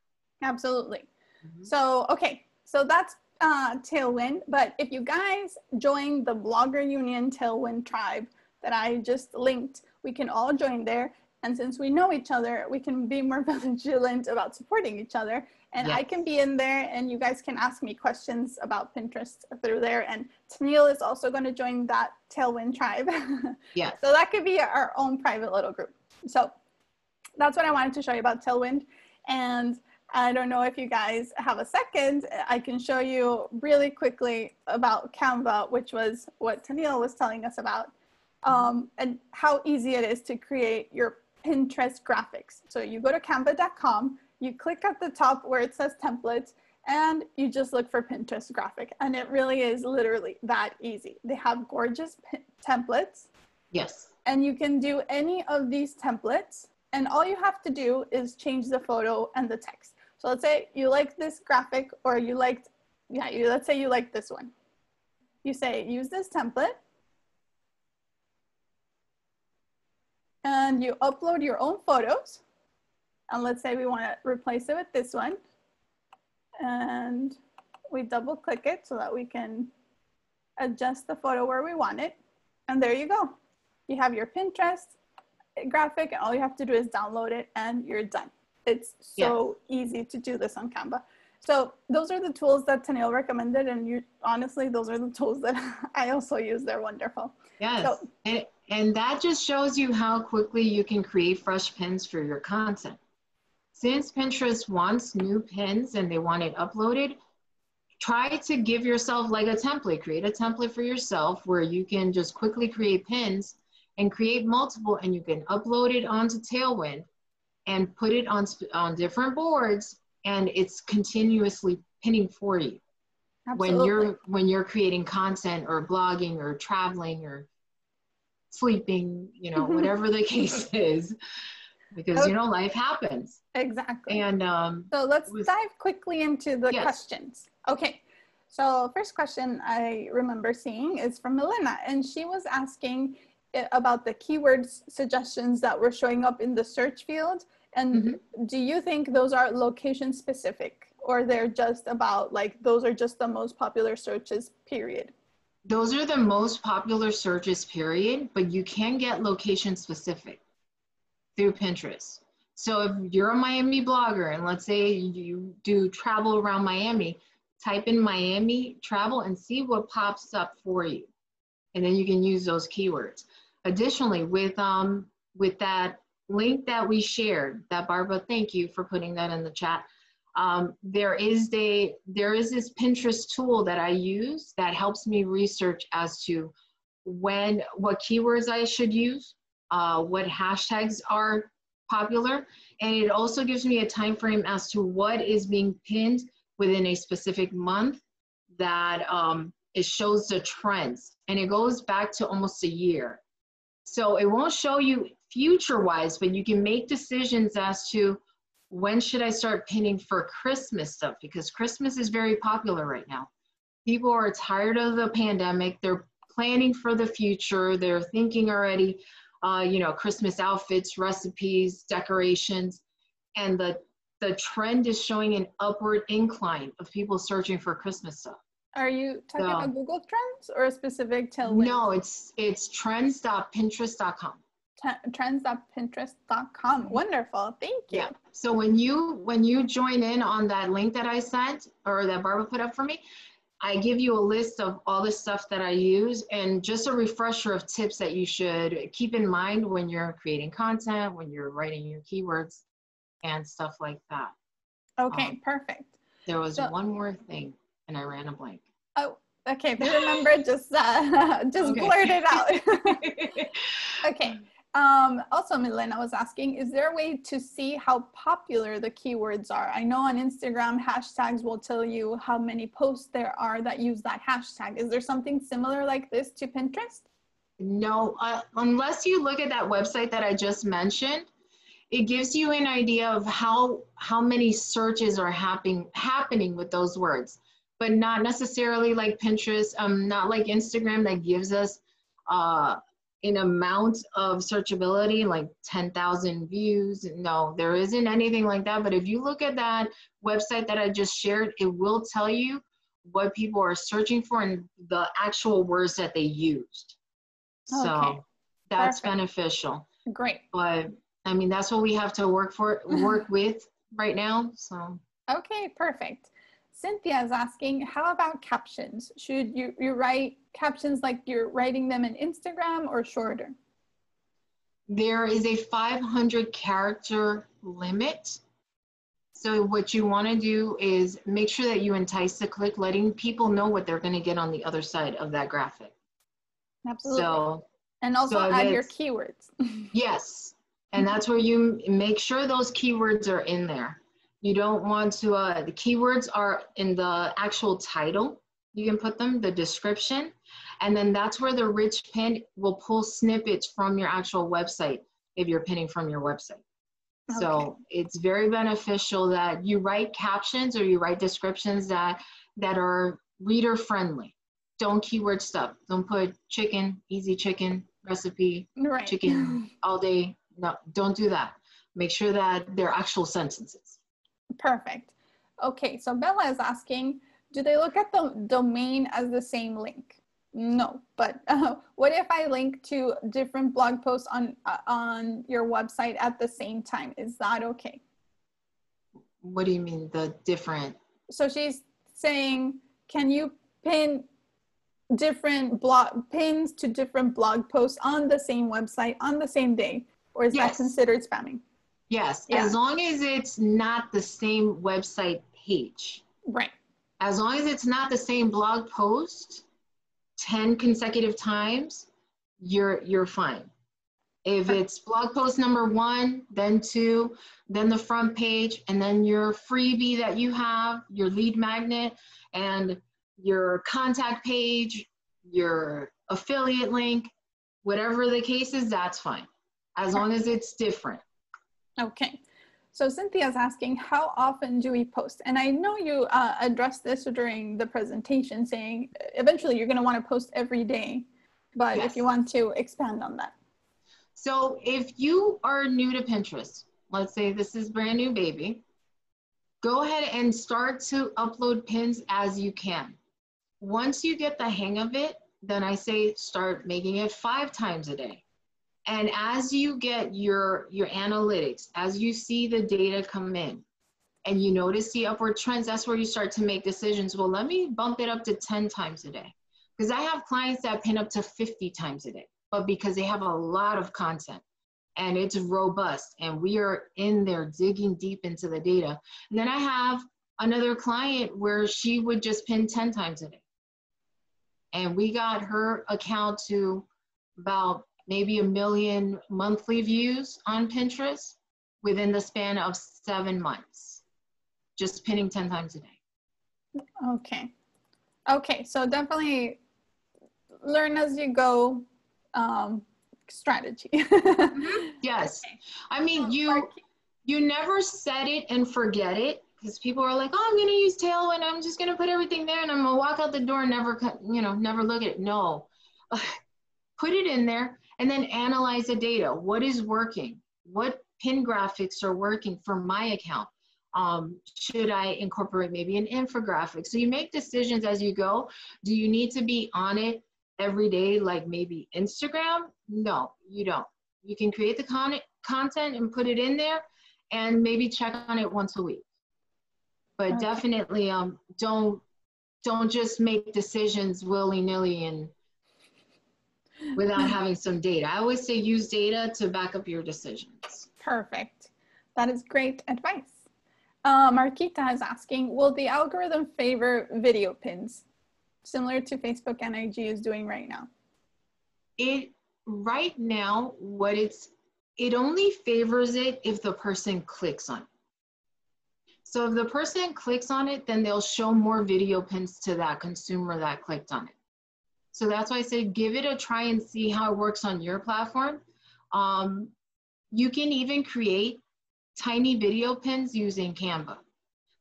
Speaker 1: Absolutely.
Speaker 2: Mhm.
Speaker 1: So, okay, so that's uh, Tailwind. But if you guys join the Blogger Union Tailwind tribe that I just linked, we can all join there. And since we know each other, we can be more vigilant about supporting each other. And I can be in there, and you guys can ask me questions about Pinterest through there. And Tennille is also going to join that Tailwind tribe.
Speaker 2: Yes.
Speaker 1: So that could be our own private little group. So that's what I wanted to show you about Tailwind. And I don't know if you guys have a second. I can show you really quickly about Canva, which was what Tennille was telling us about, um, and how easy it is to create your Pinterest graphics. So you go to canva.com, you click at the top where it says templates, and you just look for Pinterest graphic. And it really is literally that easy. They have gorgeous templates
Speaker 2: Yes.
Speaker 1: and you can do any of these templates and all you have to do is change the photo and the text so let's say you like this graphic or you liked yeah you let's say you like this one you say use this template and you upload your own photos and let's say we want to replace it with this one and we double click it so that we can adjust the photo where we want it and there you go you have your Pinterest graphic, and all you have to do is download it, and you're done. It's so easy to do this on Canva. So those are the tools that Tennille recommended, and you honestly, those are the tools that I also use. They're wonderful.
Speaker 2: Yes.
Speaker 1: So-
Speaker 2: and that just shows you how quickly you can create fresh pins for your content. Since Pinterest wants new pins and they want it uploaded, try to give yourself like a template. Create a template for yourself where you can just quickly create pins and create multiple and you can upload it onto Tailwind and put it on, on different boards and it's continuously pinning for you when you're when you're creating content or blogging or traveling or sleeping you know whatever the case is because you know life happens
Speaker 1: exactly.
Speaker 2: and um
Speaker 1: So let's
Speaker 2: was-
Speaker 1: dive quickly into the
Speaker 2: Yes.
Speaker 1: questions. Okay. So first question I remember seeing is from Milena, and she was asking about the keywords suggestions that were showing up in the search field. And
Speaker 2: Mm-hmm.
Speaker 1: do you think those are location specific or they're just about like those are just the most popular searches, period?
Speaker 2: Those are the most popular searches period but you can get location specific through pinterest. So if you're a miami blogger and let's say you do travel around miami type in miami travel and see what pops up for you. And then you can use those keywords. Additionally with um with that link that we shared that barbara thank you for putting that in the chat um, there is a there is this pinterest tool that i use that helps me research as to when what keywords i should use uh, what hashtags are popular. And it also gives me a time frame as to what is being pinned within a specific month that um, it shows the trends. And it goes back to almost a year. So it won't show you future wise but you can make decisions as to when should I start pinning for Christmas stuff? Because Christmas is very popular right now. People are tired of the pandemic. They're planning for the future. They're thinking already, uh, you know, Christmas outfits, recipes, decorations, and the the trend is showing an upward incline of people searching for Christmas stuff.
Speaker 1: Are you talking
Speaker 2: So-
Speaker 1: about Google Trends or a specific link?
Speaker 2: No, it's it's trends.pinterest.com.
Speaker 1: Trends.pinterest.com. Wonderful. Thank you.
Speaker 2: Yeah. So when you when you join in on that link that I sent or that Barbara put up for me, I give you a list of all the stuff that I use and just a refresher of tips that you should keep in mind when you're creating content, when you're writing your keywords and stuff like that.
Speaker 1: Okay,
Speaker 2: Um,
Speaker 1: perfect.
Speaker 2: There was
Speaker 1: So-
Speaker 2: one more thing and I ran a blank.
Speaker 1: Oh, okay, you remember, just uh, just
Speaker 2: Okay.
Speaker 1: blurt it out. okay. Um, also, Milena was asking, is there a way to see how popular the keywords are? I know on Instagram, hashtags will tell you how many posts there are that use that hashtag. Is there something similar like this to Pinterest?
Speaker 2: No, uh, unless you look at that website that I just mentioned, it gives you an idea of how how many searches are happening happening with those words, but not necessarily like Pinterest, um, not like Instagram that gives us uh, an amount of searchability like 10,000 views. No, there isn't anything like that. But if you look at that website that I just shared, it will tell you what people are searching for and the actual words that they used.
Speaker 1: Okay.
Speaker 2: So that's
Speaker 1: Perfect.
Speaker 2: beneficial.
Speaker 1: Great.
Speaker 2: But I mean, that's what we have to work for, work with right now. So
Speaker 1: Okay, perfect. Cynthia is asking, how about captions? Should you, you write captions like you're writing them in Instagram or shorter?
Speaker 2: there is a 500 character limit. So what you want to do is make sure that you entice the click, letting people know what they're going to get on the other side of that graphic.
Speaker 1: Absolutely.
Speaker 2: So
Speaker 1: and also
Speaker 2: so
Speaker 1: add your keywords.
Speaker 2: Yes, and that's where you make sure those keywords are in there. You don't want to, uh, the keywords are in the actual title. You can put them, the description, and then that's where the rich pin will pull snippets from your actual website if you're pinning from your website. So it's very beneficial that you write captions or you write descriptions that that are reader friendly. Don't keyword stuff. Don't put chicken, easy chicken, recipe,
Speaker 1: right.
Speaker 2: chicken all day. No, don't do that. Make sure that they're actual sentences.
Speaker 1: Perfect. Okay, so Bella is asking, do they look at the domain as the same link? No, but uh, what if I link to different blog posts on uh, on your website at the same time? Is that okay?
Speaker 2: What do you mean the different?
Speaker 1: So she's saying, can you pin different blog pins to different blog posts on the same website on the same day, or is
Speaker 2: Yes.
Speaker 1: that considered spamming?
Speaker 2: Yes,
Speaker 1: Yeah.
Speaker 2: as long as it's not the same website page.
Speaker 1: Right.
Speaker 2: As long as it's not the same blog post 10 consecutive times, you're you're fine. If it's blog post number one, then two, then the front page, and then your freebie that you have, your lead magnet, and your contact page, your affiliate link, whatever the case is, that's fine. As long as it's different.
Speaker 1: Okay. So Cynthia's asking, how often do we post? And I know you uh, addressed this during the presentation, saying eventually you're going to want to post every day. But if you want to expand on that.
Speaker 2: So if you are new to Pinterest, let's say this is brand new baby, go ahead and start to upload pins as you can. Once you get the hang of it, then I say start making it five times a day. And as you get your, your analytics, as you see the data come in and you notice the upward trends, that's where you start to make decisions. Well, let me bump it up to 10 times a day. Because I have clients that pin up to 50 times a day, but because they have a lot of content and it's robust and we are in there digging deep into the data. And then I have another client where she would just pin 10 times a day. And we got her account to about maybe a million monthly views on Pinterest within the span of seven months, just pinning 10 times a day.
Speaker 1: Okay. Okay. So definitely learn as you go um, strategy.
Speaker 2: Yes.
Speaker 1: Okay.
Speaker 2: I mean, you you never set it and forget it because people are like, oh, I'm gonna use Tailwind. I'm just gonna put everything there and I'm gonna walk out the door and never, you know, never look at it. No, put it in there and then analyze the data. What is working? What pin graphics are working for my account? Um, should I incorporate maybe an infographic? So you make decisions as you go. Do you need to be on it every day, like maybe Instagram? No, you don't. You can create the con content and put it in there and maybe check on it once a week. But okay. definitely um, don't don't just make decisions willy-nilly and without having some data. I always say use data to back up your decisions.
Speaker 1: Perfect. That is great advice. Uh, Marquita is asking, will the algorithm favor video pins, similar to Facebook and IG is doing right now?
Speaker 2: It right now, what it's it only favors it if the person clicks on it. So if the person clicks on it, then they'll show more video pins to that consumer that clicked on it. So that's why I say give it a try and see how it works on your platform. Um, you can even create tiny video pins using Canva.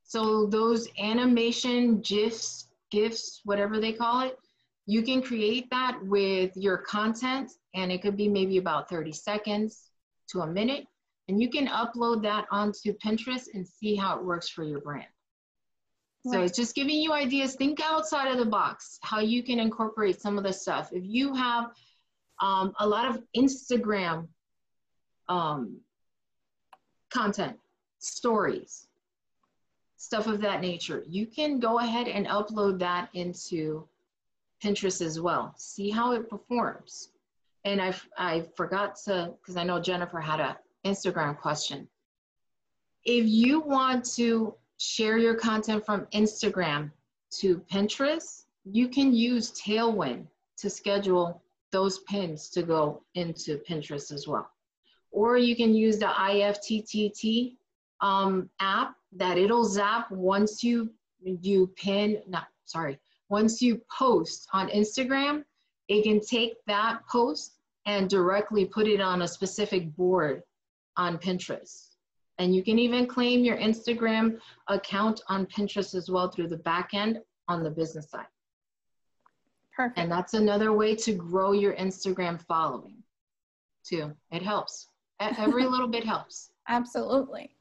Speaker 2: So those animation GIFs, GIFs, whatever they call it, you can create that with your content and it could be maybe about 30 seconds to a minute. And you can upload that onto Pinterest and see how it works for your brand. Right. So it's just giving you ideas. Think outside of the box, how you can incorporate some of the stuff. If you have um, a lot of Instagram um, content, stories, stuff of that nature, you can go ahead and upload that into Pinterest as well. See how it performs. And I, I forgot to, because I know Jennifer had an Instagram question. If you want to share your content from Instagram to Pinterest, you can use Tailwind to schedule those pins to go into Pinterest as well. Or you can use the IFTTT um, app that it'll zap once you you pin, not sorry, once you post on Instagram, it can take that post and directly put it on a specific board on Pinterest. And you can even claim your Instagram account on Pinterest as well through the back end on the business side. Perfect. And that's another way to grow your Instagram following too. It helps. Every little bit helps.
Speaker 1: Absolutely.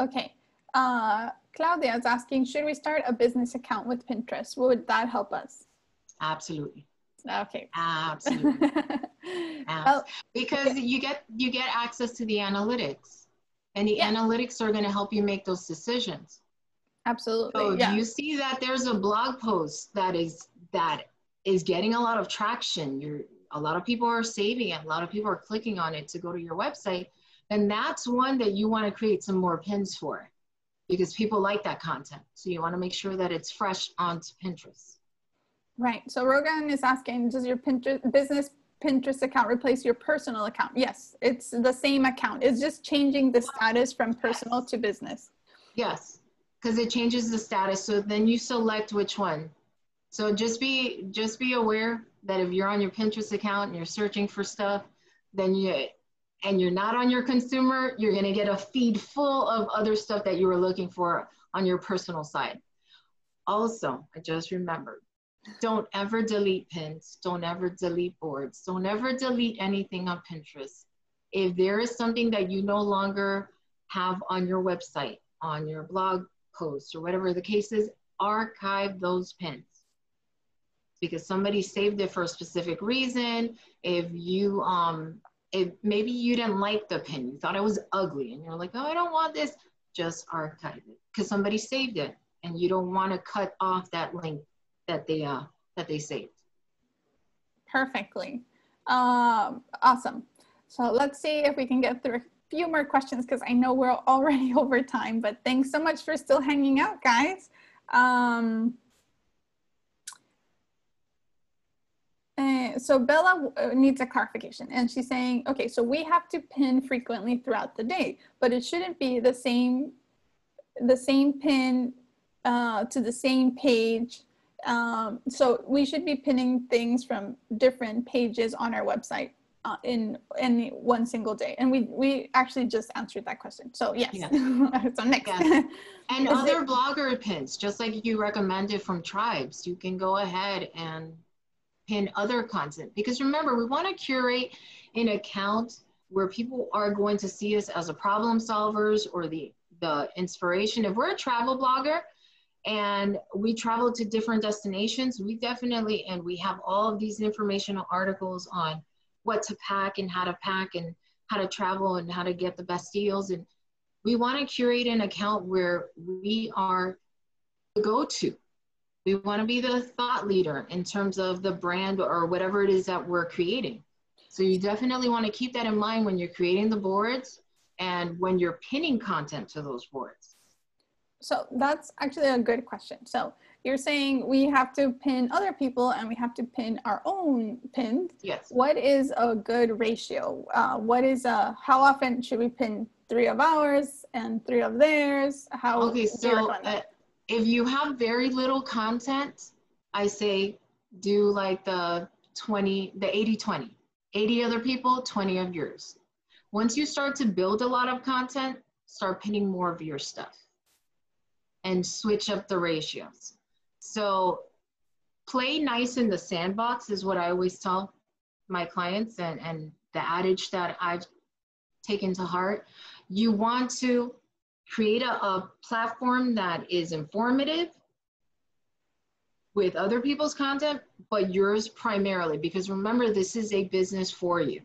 Speaker 1: Okay. Uh, Claudia is asking, should we start a business account with Pinterest? Would that help us?
Speaker 2: Absolutely.
Speaker 1: Okay.
Speaker 2: Absolutely. well, because you get you get access to the analytics, and the yeah. analytics are going to help you make those decisions.
Speaker 1: Absolutely.
Speaker 2: So yeah. do you see that there's a blog post that is that is getting a lot of traction? You're a lot of people are saving it. A lot of people are clicking on it to go to your website. And that's one that you want to create some more pins for because people like that content. So you want to make sure that it's fresh onto Pinterest.
Speaker 1: Right. So Rogan is asking, does your Pinterest business Pinterest account replace your personal account? Yes, it's the same account. It's just changing the status from personal to business.
Speaker 2: Yes, because it changes the status. So then you select which one. So just be just be aware that if you're on your Pinterest account and you're searching for stuff, then you and you're not on your consumer, you're gonna get a feed full of other stuff that you were looking for on your personal side. Also, I just remembered, don't ever delete pins, don't ever delete boards, don't ever delete anything on Pinterest. If there is something that you no longer have on your website, on your blog post, or whatever the case is, archive those pins. Because somebody saved it for a specific reason. If you, um, if maybe you didn't like the pin, you thought it was ugly, and you're like, oh, I don't want this, just archive it. Because somebody saved it, and you don't want to cut off that link that they uh, that they saved.
Speaker 1: Perfectly, um, awesome. So let's see if we can get through a few more questions because I know we're already over time. But thanks so much for still hanging out, guys. Um, Uh, so Bella uh, needs a clarification and she's saying, okay, so we have to pin frequently throughout the day, but it shouldn't be the same, the same pin uh, to the same page. Um, so we should be pinning things from different pages on our website uh, in in one single day. And we we actually just answered that question. So yes. yes. so next. Yes.
Speaker 2: And other blogger pins, just like you recommended from tribes, you can go ahead and pin other content. Because remember, we want to curate an account where people are going to see us as a problem solvers or the, the inspiration. If we're a travel blogger and we travel to different destinations, we definitely, and we have all of these informational articles on what to pack and how to pack and how to travel and how to get the best deals. And we want to curate an account where we are the go-to. We want to be the thought leader in terms of the brand or whatever it is that we're creating. So you definitely want to keep that in mind when you're creating the boards and when you're pinning content to those boards.
Speaker 1: So that's actually a good question. So you're saying we have to pin other people and we have to pin our own pins.
Speaker 2: Yes.
Speaker 1: What is a good ratio? Uh, what is a, how often should we pin three of ours and three of theirs? How
Speaker 2: Okay, so uh, if you have very little content, I say do like the 20, the 80 20. 80 other people, 20 of yours. Once you start to build a lot of content, start pinning more of your stuff and switch up the ratios. So play nice in the sandbox is what I always tell my clients and, and the adage that I've taken to heart. You want to create a, a platform that is informative with other people's content, but yours primarily, because remember, this is a business for you.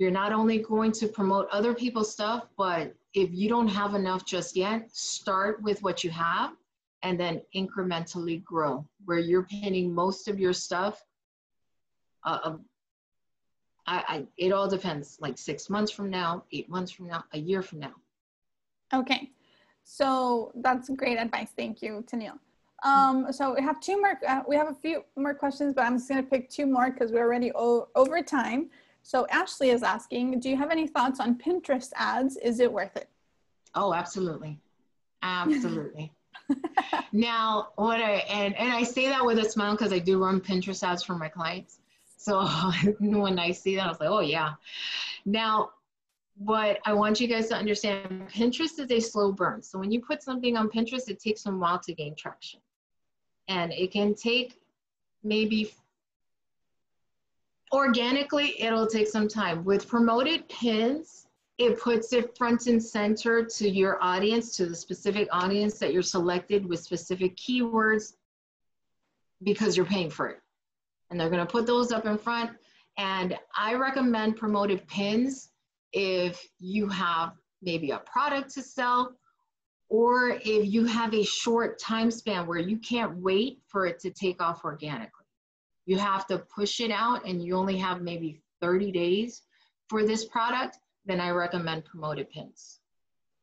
Speaker 2: You're not only going to promote other people's stuff, but if you don't have enough just yet, start with what you have and then incrementally grow where you're pinning most of your stuff. Uh, I, I, it all depends like six months from now, eight months from now, a year from now.
Speaker 1: Okay, so that's great advice. Thank you, Tennille. Um, so we have two more, uh, we have a few more questions, but I'm just gonna pick two more because we're already over time. So Ashley is asking, do you have any thoughts on Pinterest ads? Is it worth it?
Speaker 2: Oh, absolutely. Absolutely. now, what I, and, and I say that with a smile because I do run Pinterest ads for my clients. So when I see that, I was like, oh yeah. Now, what I want you guys to understand, Pinterest is a slow burn. So when you put something on Pinterest, it takes a while to gain traction and it can take maybe organically it'll take some time. With promoted pins it puts it front and center to your audience to the specific audience that you're selected with specific keywords because you're paying for it. And they're going to put those up in front. And i recommend promoted pins if you have maybe a product to sell or if you have a short time span where you can't wait for it to take off organically. You have to push it out and you only have maybe 30 days for this product, then I recommend promoted pins.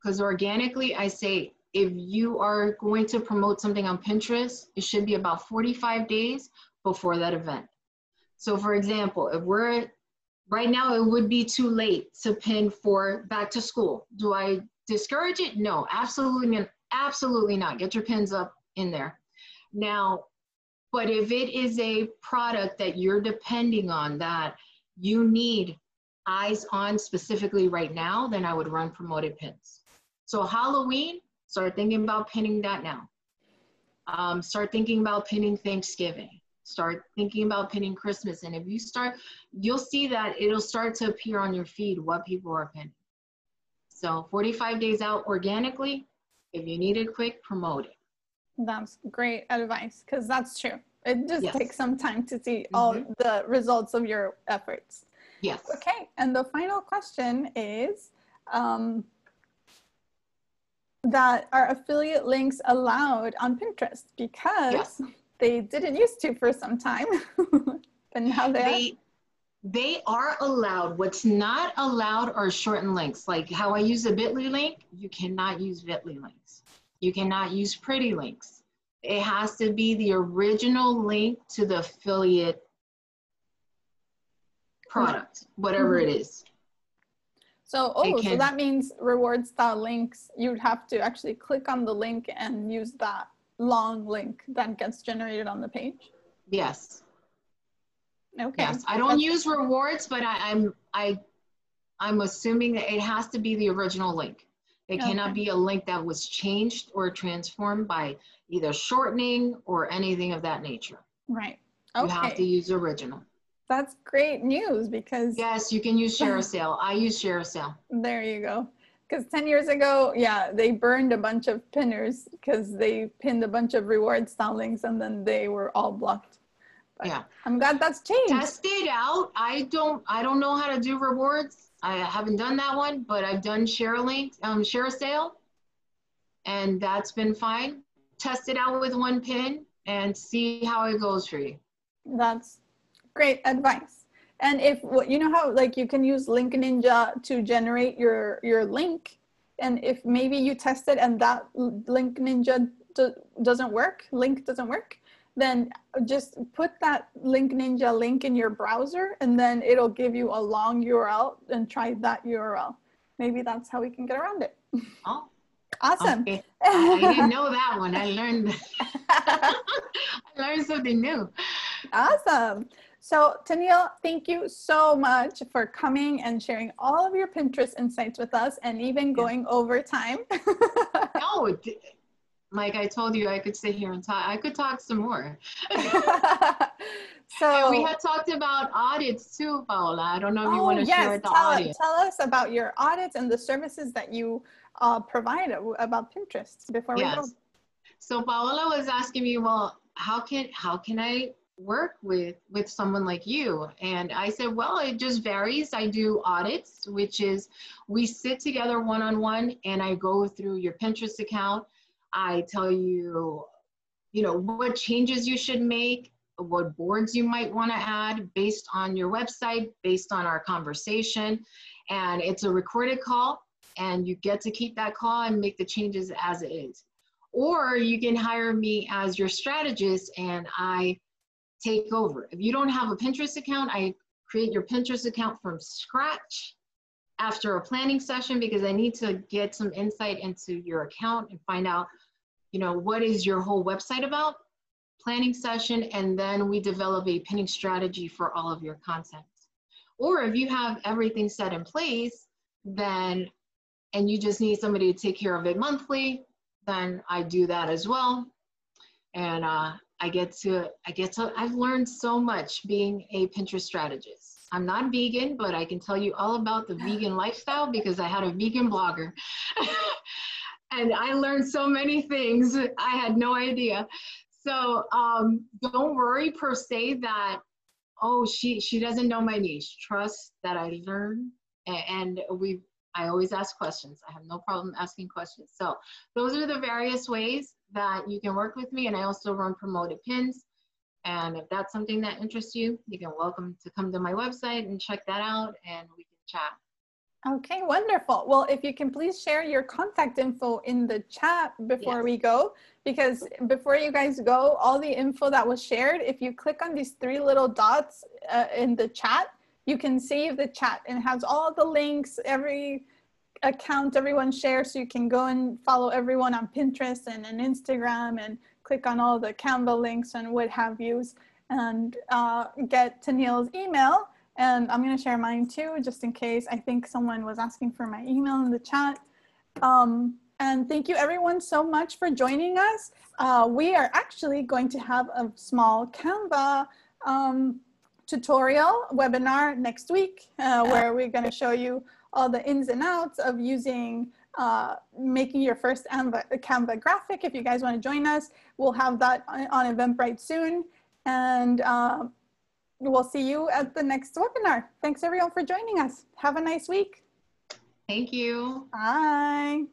Speaker 2: Because organically, I say if you are going to promote something on Pinterest, it should be about 45 days before that event. So for example, if we're right now, it would be too late to pin for back to school. Do I discourage it? No, absolutely, absolutely not. Get your pins up in there. Now, but if it is a product that you're depending on that you need eyes on specifically right now, then I would run promoted pins. So Halloween, start thinking about pinning that now. Um, start thinking about pinning Thanksgiving. Start thinking about pinning Christmas. And if you start, you'll see that it'll start to appear on your feed what people are pinning. So 45 days out organically. If you need it quick, promote it.
Speaker 1: That's great advice because that's true. It just yes. takes some time to see mm-hmm. all the results of your efforts.
Speaker 2: Yes.
Speaker 1: Okay. And the final question is um, that are affiliate links allowed on Pinterest? Because yes. they didn't used to for some time, but now they, they
Speaker 2: they are allowed. What's not allowed are shortened links. Like how I use a bit.ly link, you cannot use bit.ly links. You cannot use pretty links. It has to be the original link to the affiliate product, whatever it is.
Speaker 1: So, oh, so that means links, you'd have to actually click on the link and use that long link that gets generated on the page?
Speaker 2: Yes.
Speaker 1: Okay.
Speaker 2: Yes, I don't That's use rewards, but I, am I, I'm assuming that it has to be the original link. It okay. cannot be a link that was changed or transformed by either shortening or anything of that nature.
Speaker 1: Right. Okay.
Speaker 2: You have to use original.
Speaker 1: that's great news because
Speaker 2: Yes, you can use ShareASale. I use ShareASale.
Speaker 1: there you go. Because 10 years ago, yeah, they burned a bunch of pinners because they pinned a bunch of rewardStyle links and then they were all blocked. But
Speaker 2: Yeah.
Speaker 1: I'm glad that's changed.
Speaker 2: Test it out. I don't I don't know how to do rewards. I haven't done that one, but I've done share a link, um, ShareASale, and that's been fine. Test it out with one pin and see how it goes for you.
Speaker 1: That's great advice. And if you know how like you can use Link Ninja to generate your your link, and if maybe you test it and that Link Ninja do, doesn't work, link doesn't work, then just put that Link Ninja link in your browser, and then it'll give you a long URL and try that URL. Maybe that's how we can get around it.
Speaker 2: Oh,
Speaker 1: Awesome.
Speaker 2: okay. I, didn't know that one. I learned I learned something new.
Speaker 1: Awesome. So, Tennille, thank you so much for coming and sharing all of your Pinterest insights with us and even going over time.
Speaker 2: No, like I told you, I could sit here and talk. I could talk some more.
Speaker 1: so,
Speaker 2: And we had talked about audits too, Paola. I don't know if you
Speaker 1: oh,
Speaker 2: want to share
Speaker 1: yes,
Speaker 2: with the
Speaker 1: tell,
Speaker 2: audience.
Speaker 1: tell us about your audits and the services that you uh, provide about Pinterest before we go.
Speaker 2: Yes. So Paola was asking me, well, how can how can I work with with someone like you? And I said, well, it just varies. I do audits, which is we sit together one on one, and I go through your Pinterest account. I tell you, you know, what changes you should make, what boards you might want to add based on your website, based on our conversation, and it's a recorded call, and you get to keep that call and make the changes as it is or you can hire me as your strategist and I take over. If you don't have a Pinterest account, I create your Pinterest account from scratch after a planning session because I need to get some insight into your account and find out, you know, what is your whole website about? Planning session, and then we develop a pinning strategy for all of your content. Or if you have everything set in place, then and you just need somebody to take care of it monthly, then I do that as well. And uh, I get to, I get to, I've learned so much being a Pinterest strategist. I'm not vegan, but I can tell you all about the vegan lifestyle because I had a vegan blogger. and I learned so many things I had no idea. So um, don't worry per se that, oh, she, she doesn't know my niche. Trust that I learn and, we I always ask questions. I have no problem asking questions. So those are the various ways that you can work with me. And I also run promoted pins. And if that's something that interests you, you can welcome to come to my website and check that out and we can chat.
Speaker 1: Okay, wonderful. Well, if you can please share your contact info in the chat before
Speaker 2: Yes.
Speaker 1: we go, because before you guys go, all the info that was shared, if you click on these three little dots uh, in the chat, you can save the chat and it has all the links, every account everyone shares, so you can go and follow everyone on Pinterest and, and Instagram and click on all the Canva links and what have yous and uh, get Tennille's email. And I'm gonna share mine too, just in case. I think someone was asking for my email in the chat. Um, and thank you everyone so much for joining us. Uh, we are actually going to have a small Canva um, tutorial webinar next week uh, where we're going to show you all the ins and outs of using uh, making your first Canva, graphic. If you guys want to join us, we'll have that on, on Eventbrite soon. And um, we'll see you at the next webinar. Thanks everyone for joining us. Have a nice week.
Speaker 2: Thank you.
Speaker 1: Bye.